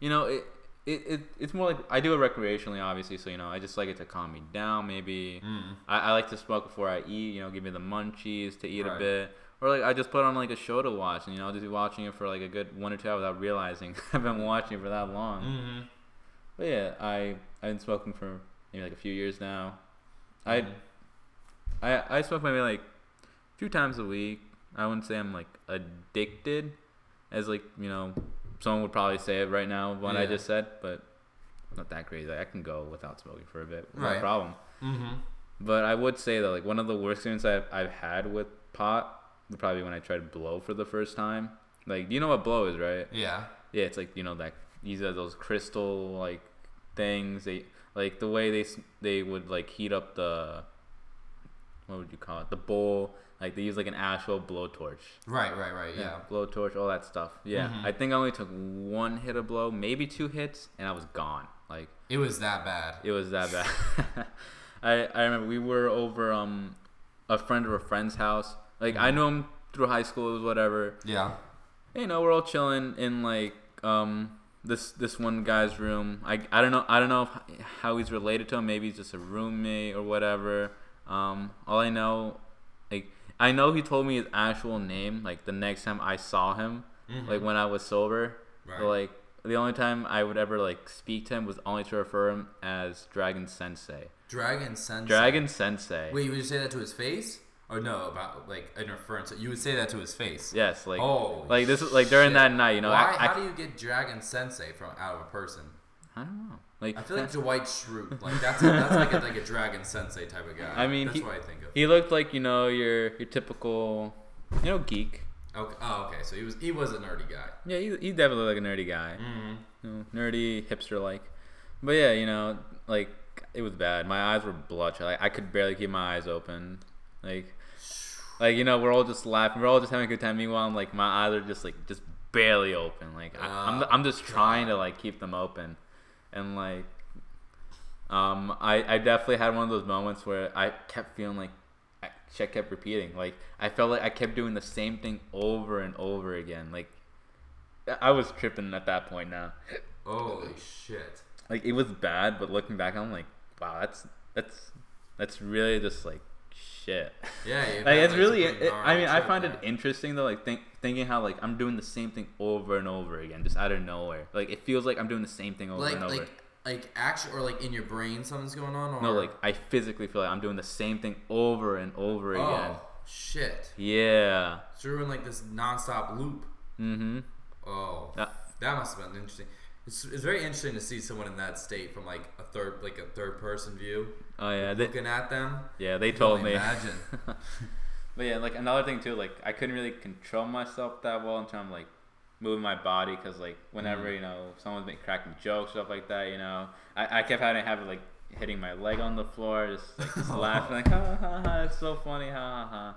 you know, it. It, it, it's more like I do it recreationally, obviously. So you know, I just like it to calm me down. Maybe Mm. I, I like to smoke before I eat. You know, give me the munchies to eat Right. a bit, or like I just put on like a show to watch, and you know, I'll just be watching it for like a good one or two hours without realizing I've been watching it for that long. Mm-hmm. But yeah, I I've been smoking for maybe like a few years now. I. I I smoke maybe like a few times a week. I wouldn't say I'm like addicted, as like you know, someone would probably say it right now what I just said, but not that crazy. I can go without smoking for a bit, no Right. problem. Mm-hmm. But I would say that like one of the worst experiences I've, I've had with pot would probably be when I tried blow for the first time. Like, you know what blow is, right? Yeah. Yeah, it's like you know that these are those crystal like things. They like the way they they would like heat up the what would you call it? The bowl. Like they use like an actual blowtorch. Right. Right. Right. Yeah. blowtorch, all that stuff. Yeah, Mhm. I think I only took one hit of blow, maybe two hits, and I was gone. Like It was that bad. it was that bad. I I remember we were over um a friend of a friend's house. Like I knew him through high school, it was whatever. Yeah. You know, we're all chilling in like um this this one guy's room. I, I don't know I don't know if, how he's related to him. Maybe he's just a roommate or whatever. Um, all I know, like I know he told me his actual name. Like the next time I saw him, like when I was sober. But, Mm-hmm. Right. like the only time I would ever like speak to him was only to refer him as Dragon Sensei. Dragon Sensei. Dragon Sensei. Wait, would you would say that to his face? Or no, about like in reference? You would say that to his face. Yes, like oh, like this is like during shit. that night, you know. Why? I, I, how do you get Dragon Sensei from out of a person? I don't know. Like I feel like Dwight Schrute. Like that's a, that's like a, like a Dragon Sensei type of guy. I mean, that's he- what I think of. he looked like you know your your typical, you know, geek. Okay. Oh, okay. So he was he was a nerdy guy. Yeah, he, he definitely looked like a nerdy guy. Mm-hmm. You know, nerdy, hipster like. But yeah, you know, like it was bad. My eyes were bloodshot. Like, I could barely keep my eyes open. Like, like you know, we're all just laughing. We're all just having a good time. Meanwhile, I'm, like my eyes are just like just barely open. Like I, I'm Oh, I'm just trying to like keep them open, and like, um, I I definitely had one of those moments where I kept feeling like. I, shit kept repeating. Like I felt like I kept doing the same thing over and over again. Like I was tripping at that point now. Holy shit. Like it was bad, but looking back, I'm like, wow, that's that's that's really just like shit. Yeah. like it's really. It, I mean, I find it interesting though, like think, thinking how like I'm doing the same thing over and over again, just out of nowhere. Like it feels like I'm doing the same thing over like and over. like like action or like in your brain something's going on or no, like I physically feel like I'm doing the same thing over and over again. oh shit. Yeah. So you're in like this nonstop loop. Mm-hmm. Oh, Yeah. that must have been interesting. It's, it's very interesting to see someone in that state from like a third like a third person view, Oh yeah. They, looking at them. yeah. They told me. Imagine. But yeah, like another thing too, like I couldn't really control myself that well in terms of like moving my body because like whenever Mhm. you know someone's been cracking jokes stuff like that, you know, I, I kept having to have it like hitting my leg on the floor, just like just laughing like ha ha ha, it's so funny, ha ha ha.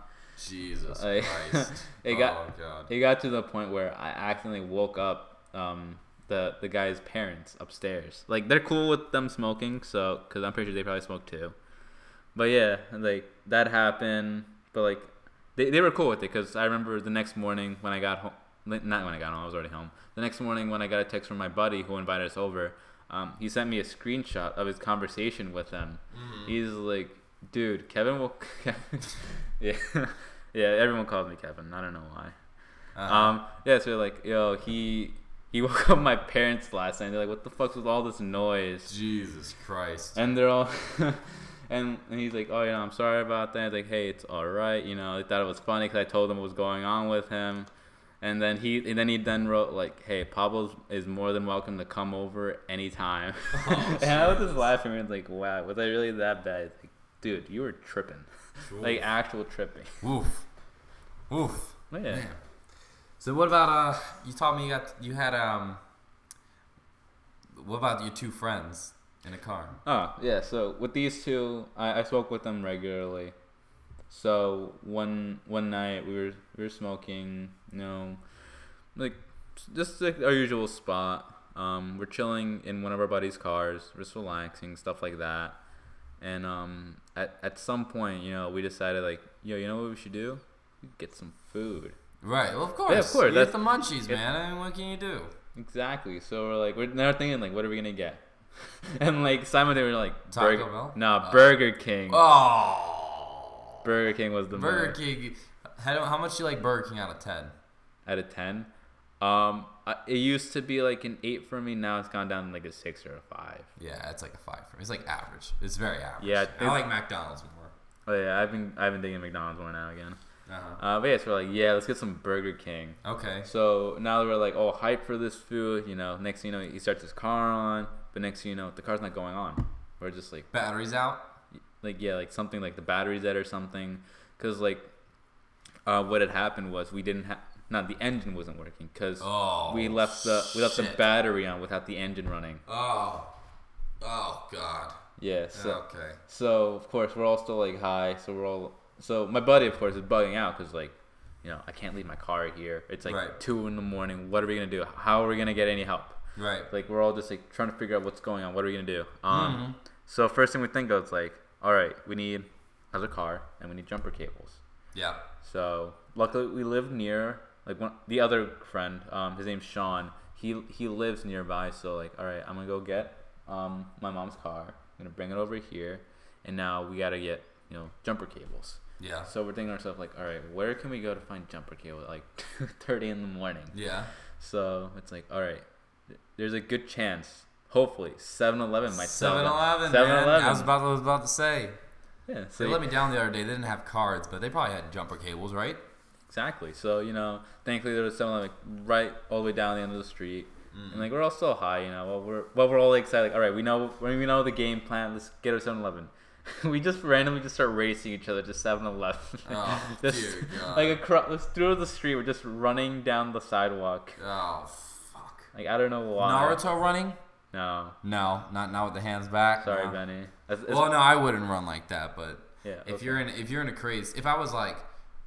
Jesus Like, Christ. it got- oh god. It got to the point where I accidentally woke up um, the the guy's parents upstairs. Like they're cool with them smoking, so because I'm pretty sure they probably smoke too. But yeah, like that happened. But like they, they were cool with it because I remember the next morning when I got home. Not when I got home, I was already home. The next morning when I got a text from my buddy who invited us over, um, he sent me a screenshot of his conversation with them. Mm-hmm. He's like, "Dude, Kevin will." yeah, yeah. Everyone calls me Kevin. I don't know why. Uh-huh. Um, yeah, so like, yo, he he woke up my parents last night. And they're like, what the fuck's with all this noise? Jesus Christ. And they're all, and, and he's like, oh, you know, I'm sorry about that. Like, hey, it's all right. You know, they thought it was funny because I told them what was going on with him. And then he, and then he then wrote like, "Hey, Pablo is more than welcome to come over anytime." Oh, and I was just laughing and like, "Wow, was I really that bad?" Like, dude, you were tripping, like actual tripping. Woof. Woof. Yeah. Man. So what about uh? You told me you got you had um. What about your two friends in a car? Oh yeah, so with these two, I, I spoke with them regularly. So one one night we were we were smoking, you know, like just like our usual spot. Um, we're chilling in one of our buddies' cars, just relaxing, stuff like that. And um, at at some point, you know, we decided like, yo, you know what we should do? Get some food. Right. Well, of course. Yeah, of course, You get that's- the munchies, man. I mean, what can you do? Exactly. So we're like, we're now thinking like, what are we gonna get? and like Simon, they were like, Taco Burger, Bell? no, Uh, Burger King. Oh. Burger King was the Burger move. King. How, how much do you like Burger King out of ten? out of 10 um it used to be like an 8 for me now it's gone down to like a 6 or a 5 Yeah, it's like a five for me. It's like average. It's very average. Yeah, I it's- like McDonald's more. oh yeah i've been i've been digging mcdonald's more now again Uh-huh. uh but yeah so we're like yeah let's get some burger king Okay. so now that we're like oh hype for this food you know next thing you know he starts his car on but next thing you know the car's not going on we're just like Batteries out. like yeah like something like the battery's dead or something because like uh what had happened was we didn't have not the engine wasn't working because Oh. we left the we left the battery on without the engine running Oh. Oh God. yeah so okay. So of course we're all still like high. So we're all so my buddy of course is bugging out because like you know I can't leave my car here. It's like Right. two in the morning. What are we gonna do? How are we gonna get any help? Right. Like we're all just like trying to figure out what's going on. What are we gonna do? Um, Mhm. so first thing we think of is like, all right, we need another car and we need jumper cables. Yeah. So luckily we live near like one the other friend. Um, his name's Sean. He he lives nearby. So like, all right, I'm gonna go get um my mom's car. I'm gonna bring it over here, and now we gotta get you know jumper cables. Yeah. So we're thinking to ourselves like, all right, where can we go to find jumper cable at like 2:30 in the morning? Yeah. So it's like, all right, there's a good chance. Hopefully, 7-Eleven might sell them. 7-Eleven, man. 7-Eleven. I was about, I was about to say. Yeah, so They let me down the other day. They didn't have cards, but they probably had jumper cables, right? Exactly. So you know, thankfully there was someone like right all the way down the end of the street, and mm-hmm. like we're all so high, you know. Well, we're well, we're all excited. Like, all right, we know we know the game plan. Let's get a 7-Eleven. we just randomly just start racing each other to 7-Eleven. Oh, just dear God. like across through the street, we're just running down the sidewalk. Oh fuck. Like I don't know why. Naruto running? No, No, not not with the hands back. sorry, no. Benny. It's- it's- Well, no, I wouldn't run like that. But Yeah, if okay. you're in if you're in a craze, if I was like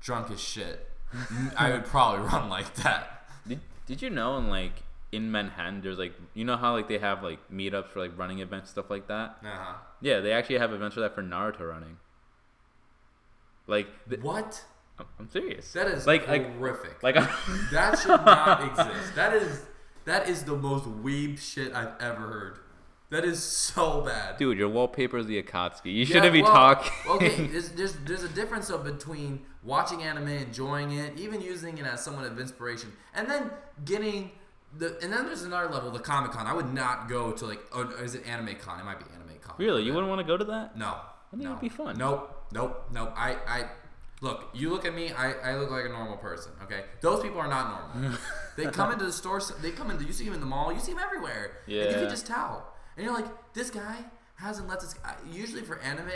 drunk as shit, I would probably run like that. Did, did you know in like in Manhattan there's like you know how like they have like meetups for like running events stuff like that. Uh huh. Yeah, they actually have events for that for Naruto running. Like, th- What? I'm- I'm serious. That is like, like, horrific. like, that should not exist. That is that is the most weeb shit I've ever heard. That is so bad. dude, your wallpaper is the Akatsuki. You Yeah, shouldn't be well, talking. okay, there's, there's there's a difference of between watching anime, enjoying it, even using it as somewhat of inspiration, and then getting the and then there's another level, the Comic Con. I would not go to like, or is it Anime Con? It might be Anime Con. really, you wouldn't want to go to that? No. think no. it'd be fun. Nope. Nope. Nope. I, I look. You look at me. I, I look like a normal person. Okay. Those people are not normal. they come into the store. They come into. You see them in the mall. You see them everywhere. Yeah. And you can just tell. And you're like, this guy hasn't let this. I, usually for anime,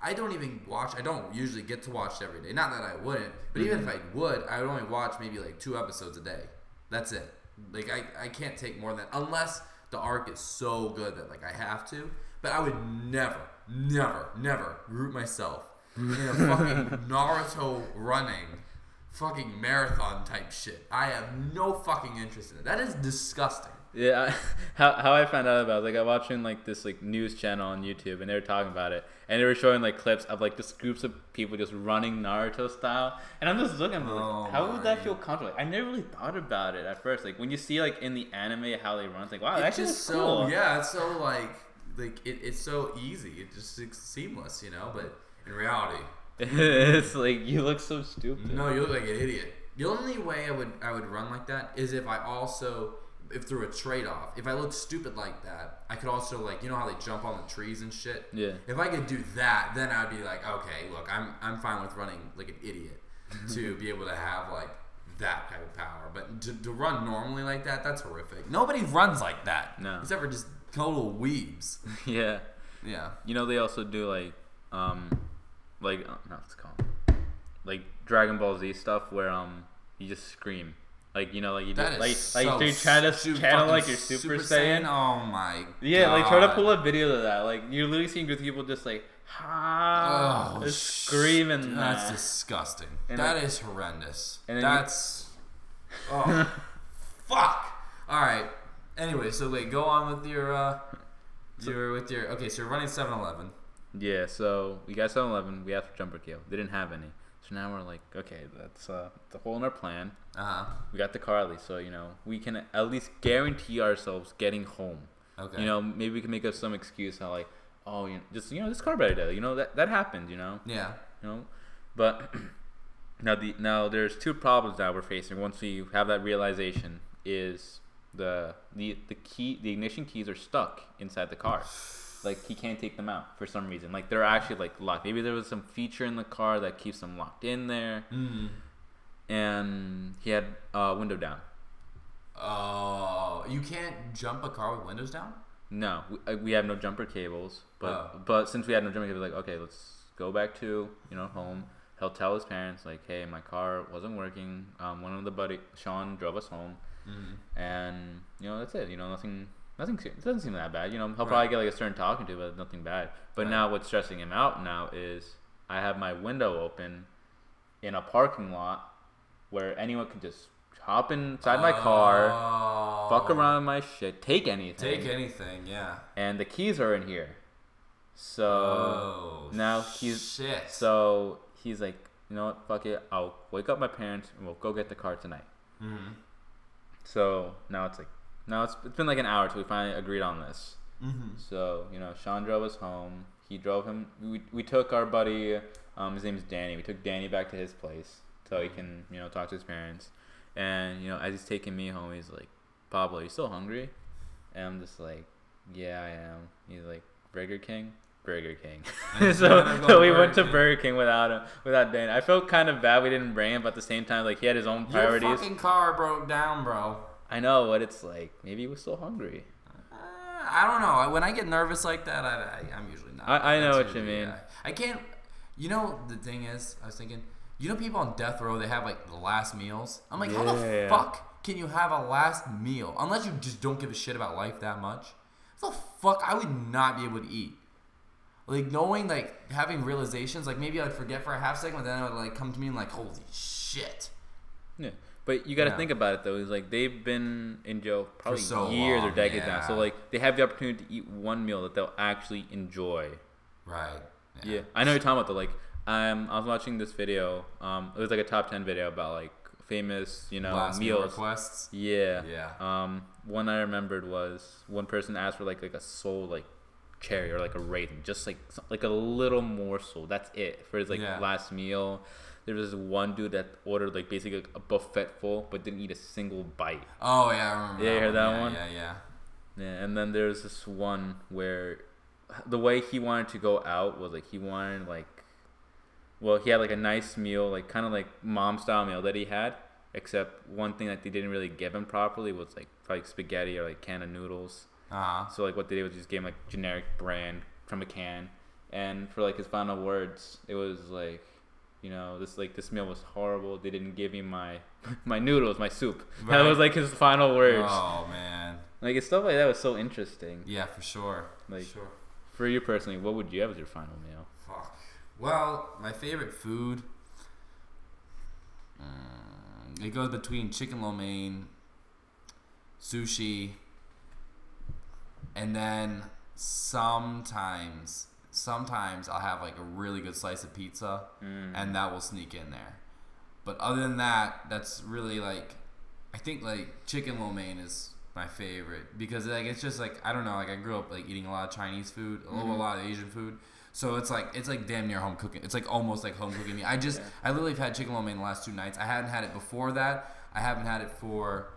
I don't even watch. I don't usually get to watch every day. Not that I wouldn't, but even if mm-hmm. I would, I would only watch maybe like two episodes a day. That's it. Like I, I can't take more than that unless the arc is so good that like I have to. But I would never, never, never root myself in a fucking Naruto running fucking marathon type shit. I have no fucking interest in it. That is disgusting. Yeah, I, how, how I found out about it, like I was watching like this like news channel on YouTube and they were talking about it and they were showing like clips of like just groups of people just running Naruto style and I'm just looking I'm like Oh how would that feel comfortable? Like, I never really thought about it at first. Like when you see like in the anime how they run, it's like wow, that's just so cool. yeah, it's so like like it, it's so easy. It just it's seamless, you know. But in reality, it's like you look so stupid. no, you look like an idiot. The only way I would I would run like that is if I also if through a trade off. If I look stupid like that, I could also like you know how they jump on the trees and shit. Yeah. If I could do that, then I'd be like, okay, look, I'm I'm fine with running like an idiot to be able to have like that type of power. But to, to run normally like that, that's horrific. Nobody runs like that. No. Except for just total weebs. yeah. Yeah. You know they also do like um like uh, not what's it called like Dragon Ball Z stuff where um you just scream like you know like you That is like so like you try to channel like your Super, Saiyan. Oh my. Yeah, like try to pull up videos of that. Like you're literally seeing groups of people just like ha, Oh, just sh- screaming. That's that. disgusting. And That then- is horrendous. and then you- That's. Oh, fuck. All right. Anyway, so wait, go on with your uh, your with your okay. So you're running 7-Eleven. Yeah, so we got 7-Eleven. We asked for jumper kale. They didn't have any. So now we're like, okay, that's uh, the hole in our plan. Uh huh. We got the car at least, so you know we can at least guarantee ourselves getting home. Okay. You know, maybe we can make up some excuse how like, oh, you know, just you know, this car better day. You know that that happens. You know, Yeah. you know, but now the now there's two problems that we're facing once we have that realization is the the the key the ignition keys are stuck inside the car. Like he can't take them out for some reason. Like they're actually like locked. Maybe there was some feature in the car that keeps them locked in there, Mm. and he had uh, window down. Oh, you can't jump a car with windows down. No, we, uh, we have no jumper cables. But Oh. but since we had no jumper cables, like okay, let's go back to you know home. He'll tell his parents like, hey, my car wasn't working. Um, one of the buddy Sean drove us home, Mm. and you know that's it. You know nothing. Nothing. It doesn't seem that bad. You know he'll Right. probably get like a stern talking to, but nothing bad. But Right. now what's stressing him out now is I have my window open in a parking lot where anyone can just hop inside my car, Oh. fuck around with my shit, take anything Take anything, yeah. and the keys are in here. So oh, now he's shit. so he's like, you know what, fuck it, I'll wake up my parents and we'll go get the car tonight. mm-hmm. So now it's like now it's it's been like an hour till we finally agreed on this. Mm-hmm. So you know, Sean drove us home. He drove him. We, we took our buddy. Um, his name's Danny. We took Danny back to his place so he can you know talk to his parents. And you know, as he's taking me home, he's like, "Pablo, you still hungry?" And I'm just like, "Yeah, I am." He's like, "Burger King." Burger King. So, so we Burger went to Burger King without him, without Danny. I felt kind of bad we didn't bring him, but at the same time, like he had his own priorities. Your fucking car broke down, bro. I know what it's like. Maybe he was still hungry. Uh, I don't know. When I get nervous like that, I, I, I'm usually not. I- I know what you mean. yeah. I can't. You know, the thing is, I was thinking, you know, people on death row, they have like the last meals. I'm like, how the Yeah. fuck can you have a last meal unless you just don't give a shit about life that much? How the fuck? I would not be able to eat. Like knowing, like having realizations, like maybe I'd forget for a half second, but then it would like come to me and like, holy shit. Yeah, but you got to Yeah. think about it though. Is like they've been in jail probably so years or long, decades now. So like they have the opportunity to eat one meal that they'll actually enjoy. Right. Yeah, I know you're talking about though. Like um, I was watching this video. Um, it was like a top ten video about like famous, you know, Last meal meals. requests. Yeah. Yeah. Um, one I remembered was one person asked for like like a soul like cherry or like a raisin, just like like a little morsel. That's it for his like Yeah. last meal. There was this one dude that ordered like basically a buffet full, but didn't eat a single bite. Oh yeah, I remember. Yeah, you heard that yeah, one? Yeah, yeah. Yeah, and then there's this one where the way he wanted to go out was like he wanted like, well, he had like a nice meal, like kind of like mom style meal that he had, except one thing that they didn't really give him properly was like like spaghetti or like can of noodles. Uh huh. So like what they did was just gave him like generic brand from a can, and for like his final words, it was like, you know, this like this meal was horrible. They didn't give me my my noodles, my soup. That was like his final words. Oh man. Like it's stuff like that was so interesting. Yeah, for sure. Like- sure. For you personally, what would you have as your final meal? Fuck. Well, my favorite food. Mm, it goes between chicken lo mein, sushi, and then sometimes, sometimes I'll have like a really good slice of pizza, Mm. and that will sneak in there. But other than that, that's really like, I think like chicken lo mein is my favorite because like it's just like I don't know like I grew up like eating a lot of Chinese food, a little Mhm. a lot of Asian food. So it's like it's like damn near home cooking. It's like almost like home cooking me. I just Yeah. I literally have had chicken lo mein the last two nights. I hadn't had it before that. I haven't had it for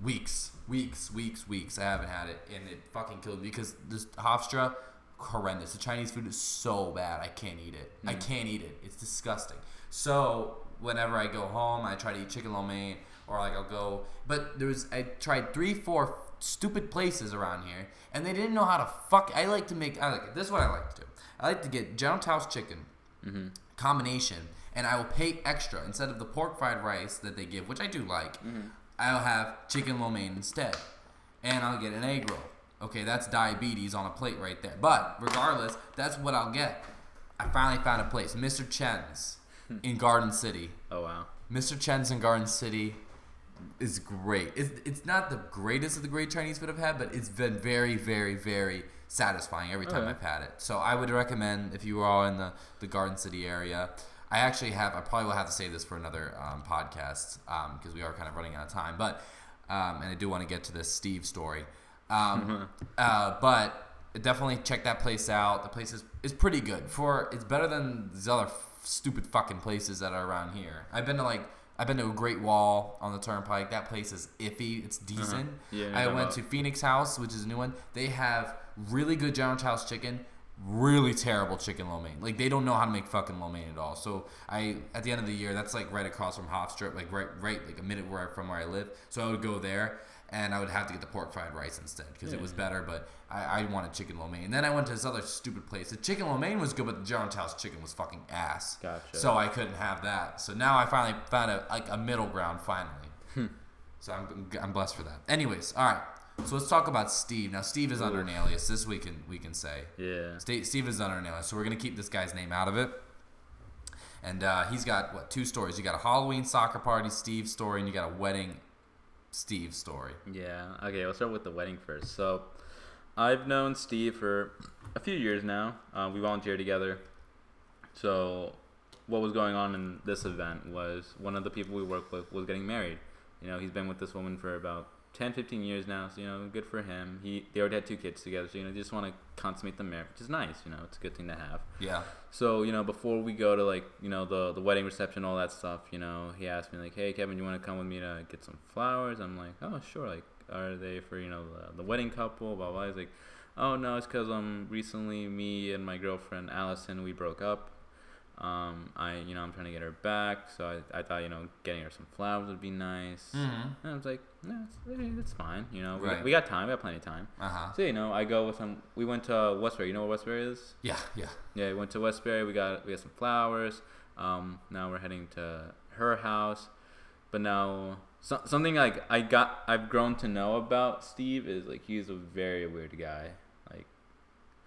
weeks, weeks, weeks, weeks. I haven't had it, and it fucking killed me because this Hofstra horrendous. The Chinese food is so bad. I can't eat it. I Mm. can't eat it. It's disgusting. So whenever I go home, I try to eat chicken lo mein, or like I'll go. But there was I tried three, four stupid places around here, and they didn't know how to fuck. I like to make. I like this is what I like to do. I like to get General Tao's chicken Mm-hmm. combination, and I will pay extra instead of the pork fried rice that they give, which I do like. Mhm. I'll have chicken lo mein instead, and I'll get an egg roll. Okay, that's diabetes on a plate right there. But regardless, that's what I'll get. I finally found a place, Mr. Chen's in Garden City. Oh wow. Mr. Chen's in Garden City is great. It's, it's not the greatest of the great Chinese food I've had, but it's been very, very, very satisfying every time Okay. I've had it. So I would recommend if you are all in the, the Garden City area. I actually have, I probably will have to save this for another um, podcast because we are kind of running out of time. But, um, and I do want to get to this Steve story. Um, uh, but definitely check that place out. The place is, is pretty good. For It's better than these other f- stupid fucking places that are around here. I've been to like, I've been to a Great Wall on the Turnpike. That place is iffy. It's decent. Yeah, I went doubt. to Phoenix House, which is a new one. They have really good General House chicken, really terrible chicken lo mein. Like they don't know how to make fucking lo mein at all. So I, at the end of the year, that's like right across from Hofstra, like right, right, like a minute where from where I live. So I would go there, and I would have to get the pork fried rice instead because it was better. But I, I wanted chicken lo mein. And then I went to this other stupid place. The chicken lo mein was good, but the General House chicken was fucking ass. Gotcha. So I couldn't have that. So now I finally found a like a middle ground finally. Hmm. so I'm, I'm blessed for that. Anyways, all right. So let's talk about Steve. Now Steve is under an alias. This we can we can say. Yeah. Steve, Steve is under an alias, so we're gonna keep this guy's name out of it. And uh, he's got what two stories? You got a Halloween soccer party Steve story, and you got a wedding Steve story. Yeah. Okay, let's start with the wedding first. So, I've known Steve for a few years now. Uh, we volunteered together. So, what was going on in this event was one of the people we work with was getting married. You know, he's been with this woman for about 10, 15 years now. So, you know, good for him. He they already had two kids together. So, you know, they just want to consummate the marriage, which is nice. You know, it's a good thing to have. Yeah. So you know, before we go to like you know the the wedding reception, all that stuff, you know, he asked me like, "Hey, Kevin, you want to come with me to get some flowers?" I'm like, "Oh, sure." Like, are they for you know the, the wedding couple? Blah blah. He's like, "Oh no, it's because um recently me and my girlfriend Allison we broke up. Um, I you know I'm trying to get her back, so I, I thought you know getting her some flowers would be nice." Mm-hmm. And I was like, "No, it's, eh, it's fine. You know, we, Right. got, we got time. We got plenty of time." Uh huh. So you know, I go with him. We went to Westbury. You know where Westbury is? Yeah. Yeah. Yeah, we went to Westbury. We got we got some flowers. Um, now we're heading to her house. But now so, something like I got I've grown to know about Steve is like he's a very weird guy.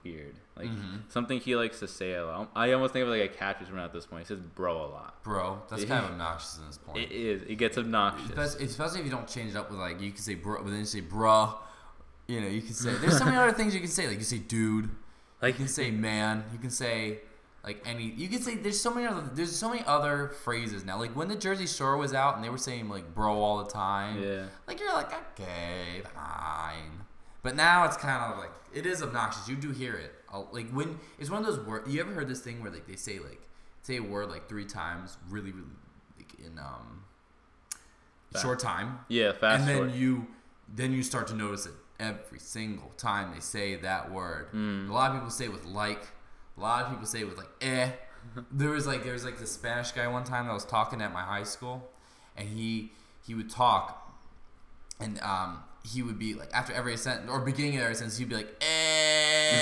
Weird. Like Mhm. something he likes to say a lot. I almost think of like a catchphrase at this point. He says bro a lot. Bro, that's kind of obnoxious at this point. It is. It gets obnoxious. Especially, especially if you don't change it up with like you can say bro, but then you say bruh. You know, you can say there's so many other things you can say. Like you say dude. Like you can say man. You can say like any. You can say there's so many other. There's so many other phrases now. Like when the Jersey Shore was out and they were saying like bro all the time. yeah. Like you're like okay, fine. But now it's kind of like it is obnoxious. You do hear it. I'll- Like when it's one of those words. You ever heard this thing where like they say like say a word like three times really really like in um Fast. short time Yeah, fast and then short. you then you start to notice it every single time they say that word. Mm. A lot of people say it with like. A lot of people say it with like eh. there was like there was like this Spanish guy one time that was talking at my high school, and he he would talk, and um he would be like after every sentence or beginning of every sentence he'd be like eh.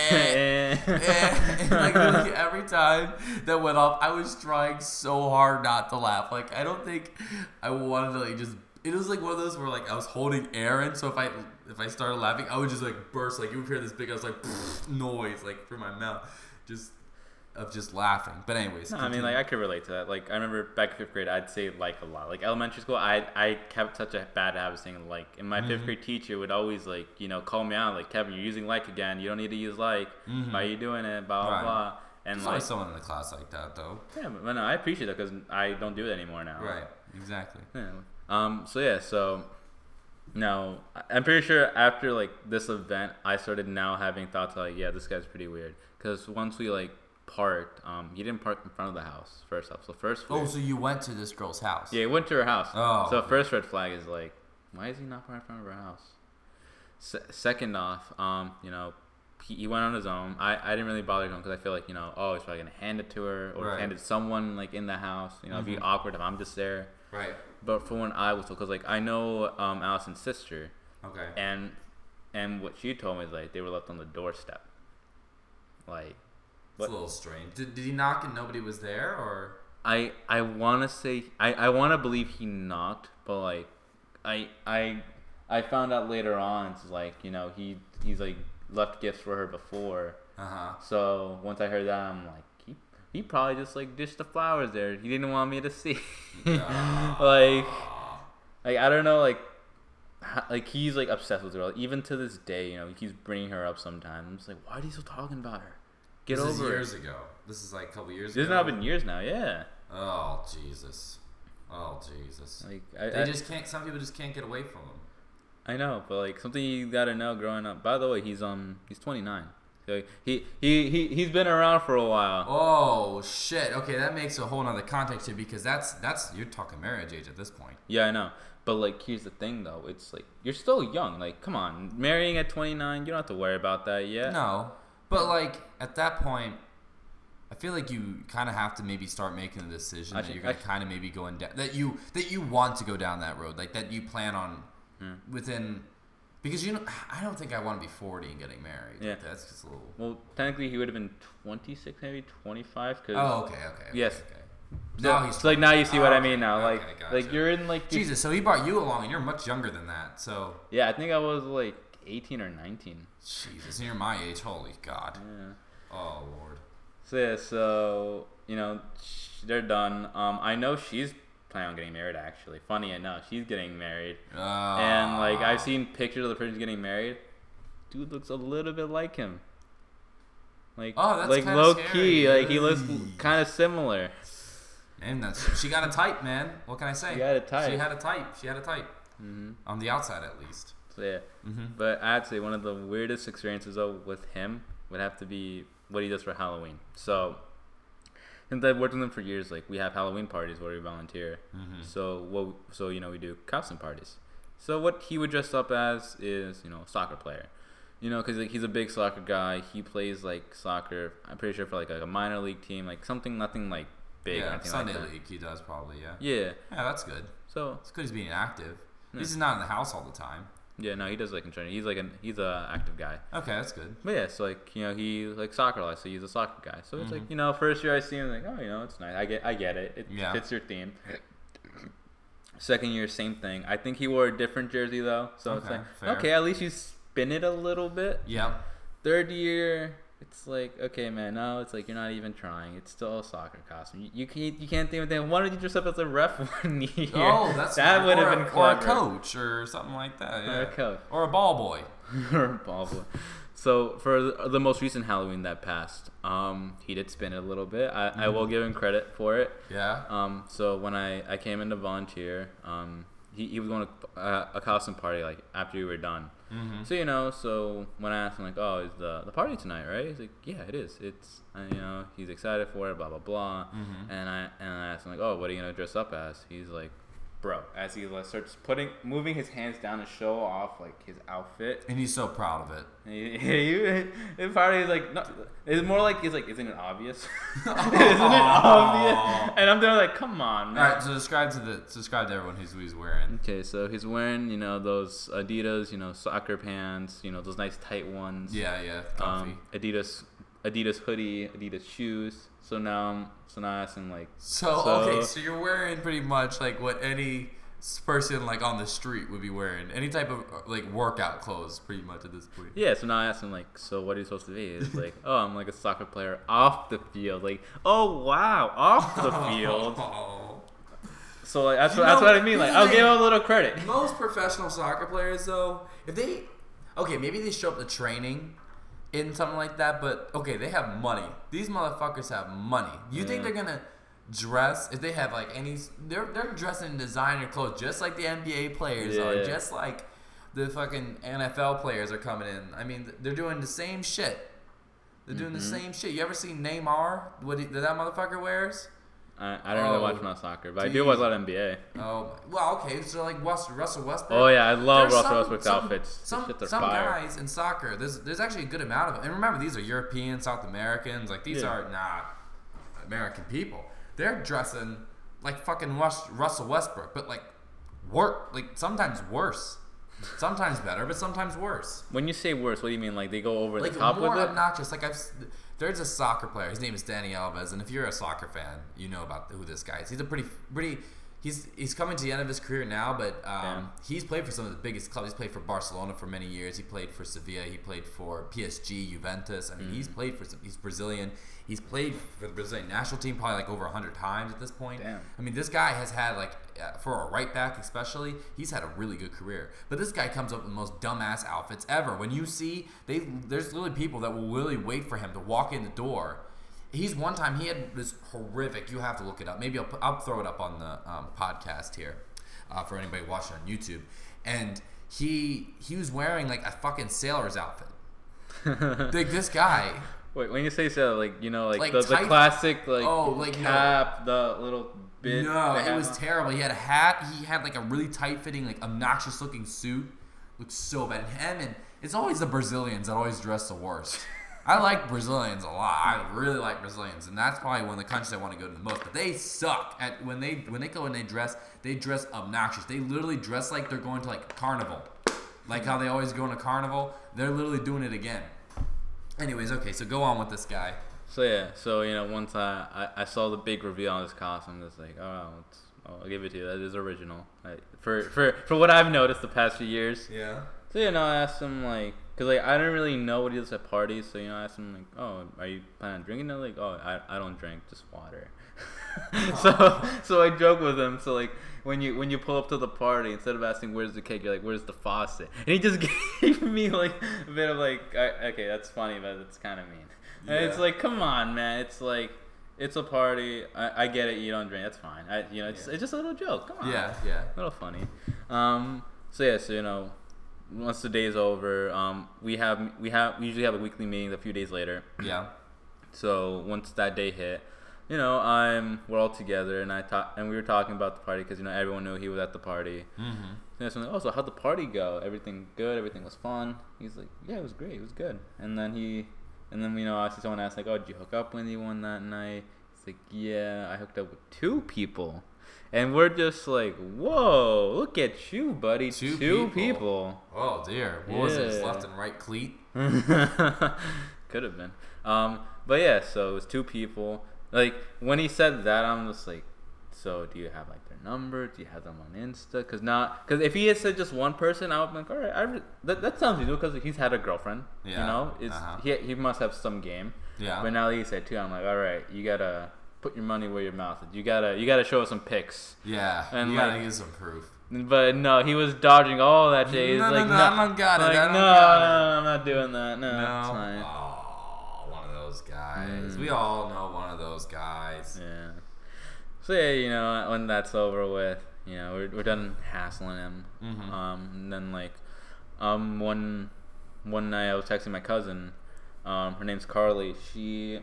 eh. and like, like every time that went off, I was trying so hard not to laugh. Like I don't think I wanted to like just it was like one of those where like I was holding air in, so if I if I started laughing, I would just like burst. Like you would hear this big, I was like noise like through my mouth, just of just laughing. But anyways, No, I mean, like I could relate to that. Like I remember back in fifth grade, I'd say like a lot. Like elementary school, I I kept such a bad habit of saying like. And my Mm-hmm. fifth grade teacher would always like you know call me out like Kevin, you're using like again. You don't need to use like. Why are you doing it? Blah blah Mm-hmm. Right. blah. And There's like someone in the class like that though. yeah, but no, I appreciate that because I don't do it anymore now. Right. Exactly. Yeah. Um. So yeah. So now I'm pretty sure after like this event, I started now having thoughts like, yeah, this guy's pretty weird. Because once we like parked, um, he didn't park in front of the house first off. So first. Oh, so you went to this girl's house? yeah, he went to her house. Oh, So okay. first red flag is like, why is he not parked in front of her house? Se- second off, um, you know. He, he went on his own. I, I didn't really bother him because I feel like you know oh he's probably gonna hand it to her or Right. hand it to someone like in the house you know it'd be Mhm. awkward if I'm just there Right. but for when I was told, because like I know um, Allison's sister, Okay. and and what she told me is like they were left on the doorstep. Like, It's a little strange. Did, did he knock and nobody was there, or? I I want to say I I want to believe he knocked, but like I I I found out later on it's like you know he he's like left gifts for her before. Uh huh. So once I heard that, I'm like he he probably just like dished the flowers there. He didn't want me to see. like like I don't know like like he's like obsessed with her like, even to this day you know he's bringing her up sometimes I'm just like why are you still talking about her get this is over years it ago. This is like a couple years ago. this has ago. now been years now yeah Oh Jesus. Oh Jesus. like I, They I, just can't. Some people just can't get away from them. I know but like something you gotta know growing up by the way he's um he's 29 so he he, he he's been around for a while Oh shit. Okay, that makes a whole nother context here because that's that's you're talking marriage age at this point. yeah I know but like here's the thing though it's like you're still young like come on marrying at 29 you don't have to worry about that yet No, but like at that point, I feel like you kind of have to maybe start making a decision I that think- you're gonna I- kind of maybe going down that you that you want to go down that road, like that you plan on Hmm. within. Because you know, I don't think I want to be 40 and getting married. Yeah. that's just a little. well technically he would have been 26 maybe 25 because Oh, okay, okay. okay Yes. Okay. So, Now he's so, like now you see what I mean now. Like like you're in like Jesus. So he brought you along, and you're much younger than that. So Yeah, I think I was like 18 or 19. Jesus, you're my age. Holy God. Yeah. Oh Lord. So yeah, so you know sh- they're done. Um, I know she's planning on getting married. Actually, funny enough, she's getting married. Uh, And like I've seen pictures of the person getting married. Dude looks a little bit like him. Like Oh, that's like low scary. key, like he looks kind of similar. And that's she got a type, man. What can I say? She had a type. She had a type. She had a type. Mm-hmm. On the outside, at least. Yeah. Mm-hmm. But I'd say one of the weirdest experiences though with him would have to be what he does for Halloween. So since I've worked with him for years, like we have Halloween parties where we volunteer. Mm-hmm. So what? So you know we do costume parties. So what he would dress up as is you know a soccer player. You know, because like, he's a big soccer guy. He plays like soccer. I'm pretty sure for like a minor league team, like something nothing like big Yeah, Sunday like that. league. He does probably. Yeah. Yeah. Yeah, that's good. So It's good he's being active. Yeah. He's not in the house all the time. Yeah, no, he does like in training. He's like an he's a active guy. Okay, that's good. But yeah, so like you know he like soccer a lot, so he's a soccer guy. So it's like Mhm. you know first year I see him like oh you know it's nice. I get I get it. It Yeah. fits your theme. Second year same thing. I think he wore a different jersey though, so it's like fair. okay at least you spin it a little bit. Yep. Third year it's like okay man no it's like you're not even trying. It's still a soccer costume. You, you can't you can't think of that. Why don't you dress up as a ref one year? Oh, that's that would have been a, clever. Or a coach or something like that. Yeah. Or a coach. Or a ball boy. or a ball boy. So for the, the most recent Halloween that passed, um, he did spin it a little bit. I, I will give him credit for it. Yeah. Um, so when I, I came in to volunteer, um, he, he was going to uh, a costume party like after we were done. Mm-hmm. So you know, so when I asked him like, oh, is the the party tonight, right? He's like, yeah, it is. It's uh, you know, he's excited for it, blah blah blah. Mhm. And I and I asked him like, oh, what are you gonna dress up as? He's like, bro, as he like starts putting moving his hands down to show off like his outfit. And he's so proud of it. You, the party is like, no, it's more like it's like, isn't it obvious? isn't it obvious? And I'm there like, come on, man. right, so describe to the describe to everyone who's who he's wearing. Okay, so he's wearing, you know, those Adidas, you know, soccer pants, you know, those nice tight ones. Yeah, yeah, comfy. Um, Adidas, Adidas hoodie, Adidas shoes. So now, I'm, so now I ask him like, so, so- okay, so you're wearing pretty much like what any person like on the street would be wearing. Any type of uh, like workout clothes, pretty much at this point. Yeah, so now I asked him like, so what are you supposed to be? It's like, oh, I'm like a soccer player off the field. Like, oh wow, off the field. Oh. So like that's You what that's what I mean. Like, I'll give him a little credit. Most professional soccer players, though, if they, okay, maybe they show up to training in something like that, but okay, they have money. These motherfuckers have money. You think they're gonna dress if they have like any? They're they're dressing in designer clothes, just like the NBA players are, just like the fucking NFL players are coming in. I mean, they're doing the same shit. They're doing the Mhm. same shit. You ever seen Neymar? What he, that that motherfucker wears? I, I don't really Oh, watch much soccer, but I do watch a lot of NBA. Oh, well, okay. So like West, Russell Westbrook. Oh yeah, I love Russell some- Westbrook's some- outfits. Some some fire. guys in soccer, there's there's actually a good amount of them. And remember, these are European, South Americans. Like these Yeah. are not American people. They're dressing like fucking Rus- Russell Westbrook, but like work like sometimes worse, sometimes better, but sometimes worse. When you say worse, what do you mean? Like they go over Like the top more with it? obnoxious. Like I've there's a soccer player. His name is Dani Alves, and if you're a soccer fan, you know about who this guy is. He's a pretty pretty. He's he's coming to the end of his career now, but um, he's played for some of the biggest clubs. He's played for Barcelona for many years. He played for Sevilla. He played for PSG, Juventus. I mean, Mm. he's played for. some- He's Brazilian. He's played for the Brazilian national team probably like over hundred times at this point. Damn. I mean, this guy has had like uh, for a right back especially, he's had a really good career. But this guy comes up with the most dumbass outfits ever. When you see they, there's literally people that will really wait for him to walk in the door. He's one time he had this horrific. You have to look it up. Maybe I'll, I'll throw it up on the um, podcast here uh, for anybody watching on YouTube. And he he was wearing like a fucking sailor's outfit. Like this guy. Wait, when you say so, like you know, like, Like the, the classic like, Oh, like, no. cap, the little bit. No, it was on- terrible. He had a hat. He had like a really tight fitting, like obnoxious looking suit. Looks so bad. And him and it's always the Brazilians that always dress the worst. I like Brazilians a lot. I really like Brazilians, and that's probably one of the countries I want to go to the most. But they suck at when they when they go and they dress. They dress obnoxious. They literally dress like they're going to like carnival, like how they always go in a carnival. They're literally doing it again. Anyways, okay, so go on with this guy. So yeah, so you know, once I, I, I saw the big reveal on this costume, it's like, oh, it's, I'll give it to you. That is original. I, for for for what I've noticed the past few years. Yeah. So you know, I asked him like, cause like I didn't really know what he does at parties. So you know, I asked him like, oh, are you planning on drinking? They're like, oh, I, I don't drink, just water. so so I joke with him. So like when you when you pull up to the party, instead of asking where's the cake, you're like, where's the faucet? And he just gave me like a bit of like, I, okay, that's funny, but it's kind of mean. And it's like, come on, man. It's like. It's a party. I, I get it. You don't drink. That's fine. I, you know, it's, Yeah. it's just a little joke. Come on Yeah, yeah. a little funny. Um, so yeah, so you know, once the day is over, um, we have we have we usually have a weekly meeting a few days later. Yeah. So once that day hit, you know, I'm we're all together and I talk and we were talking about the party because you know everyone knew he was at the party. Mm-hmm. And so like, oh, so how'd the party go? Everything good? Everything was fun? He's like, yeah, it was great. It was good. And then he, and then you know, I see someone ask like, oh, did you hook up with anyone that night? It's like, yeah, I hooked up with two people. And we're just like, whoa, look at you, buddy. Two Two, people. people. Oh dear. What was it? His left and right cleat? Could have been. Um, but yeah, so it was two people. Like when he said that, I'm just like, so do you have like their number? Do you have them on Insta? Cause not, cause if he had said just one person, I would be like, all right, I that, that sounds reasonable because he's had a girlfriend. Yeah, You know, it's uh-huh. he he must have some game. Yeah. But now that he said two, I'm like, all right, you gotta put your money where your mouth is. You gotta you gotta show us some pics. Yeah. And you gotta like- give some proof. But no, he was dodging all that shit. He's No, no, like, no, I don't got it, I don't no, got it." no, I'm not doing that. No, No. it's fine. Oh, one of those guys. Mm. We all know one of those guys. Yeah. So yeah, you know, when that's over with, you know, we're, we're done hassling him. Mhm. Um, and then like, um, one one night I was texting my cousin. Um, her name's Carly. She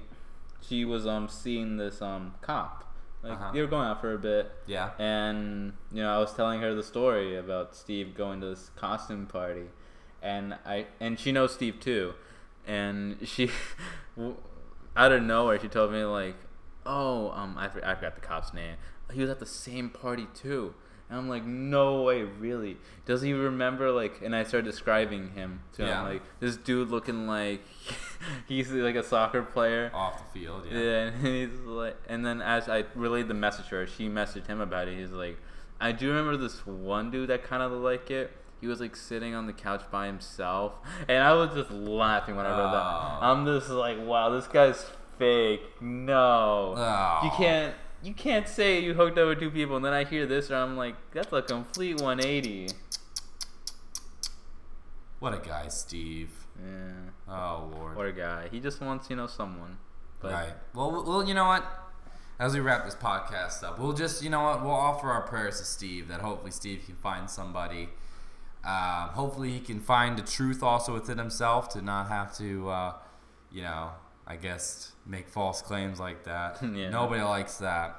she was um seeing this um cop. Like Uh-huh. they were going out for a bit. Yeah. And you know, I was telling her the story about Steve going to this costume party, and I and she knows Steve too, and she, out of nowhere, she told me like, "Oh, um, I, I forgot the cop's name. He was at the same party too." And I'm like, "No way, really? Does he remember?" Like, and I started describing him to Yeah. him, like this dude looking like he's like a soccer player. Off the field. Yeah. Yeah, and he's like, and then as I relayed the message to her, she messaged him about it. He's like, I do remember this one dude that kind of looked like it. He was like sitting on the couch by himself, and I was just laughing when I read Oh. that. I'm just like, wow, this guy's fake. No, Oh. you can't. You can't say you hooked up with two people, and then I hear this, and I'm like, that's a complete 180. What a guy, Steve. Yeah, Oh Lord. what a guy. He just wants, you know, someone. But right. Well, well, you know what? As we wrap this podcast up, we'll just, you know what? We'll offer our prayers to Steve that hopefully Steve can find somebody. Um, hopefully, he can find the truth also within himself to not have to, uh, you know, I guess make false claims like that. Yeah. Nobody likes that.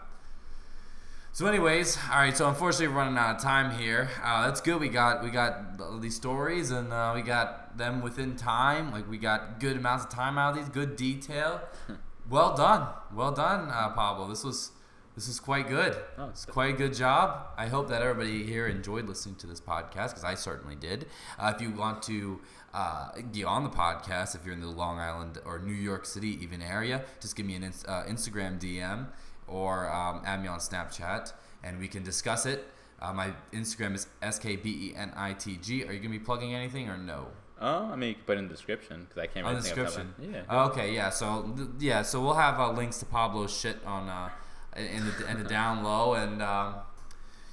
So, anyways, all right. So, unfortunately, we're running out of time here. Uh, that's good. We got we got these stories, and uh, we got them within time. Like we got good amounts of time out of these. Good detail. well done. Well done, uh, Pablo. This was this is quite good. Oh, it's quite a good job. I hope that everybody here enjoyed listening to this podcast because I certainly did. Uh, if you want to uh, get on the podcast, if you're in the Long Island or New York City even area, just give me an uh, Instagram DM or um, add me on Snapchat and we can discuss it. Uh, my Instagram is skbenitg. Are you gonna be plugging anything or no? Oh, I mean, you can put it in the description because I can't on really the think of description. Yeah. Oh, okay. Yeah. So th- yeah. So we'll have uh, links to Pablo's shit on uh, in the in the down low, and um,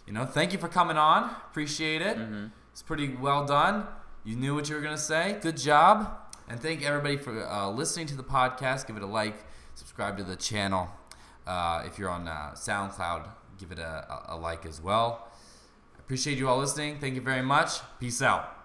you know, thank you for coming on. Appreciate it. Mm-hmm. It's pretty well done. You knew what you were gonna say. Good job. And thank everybody for uh, listening to the podcast. Give it a like. Subscribe to the channel. Uh, if you're on uh, SoundCloud, give it a, a, like as well. Appreciate you all listening. Thank you very much. Peace out.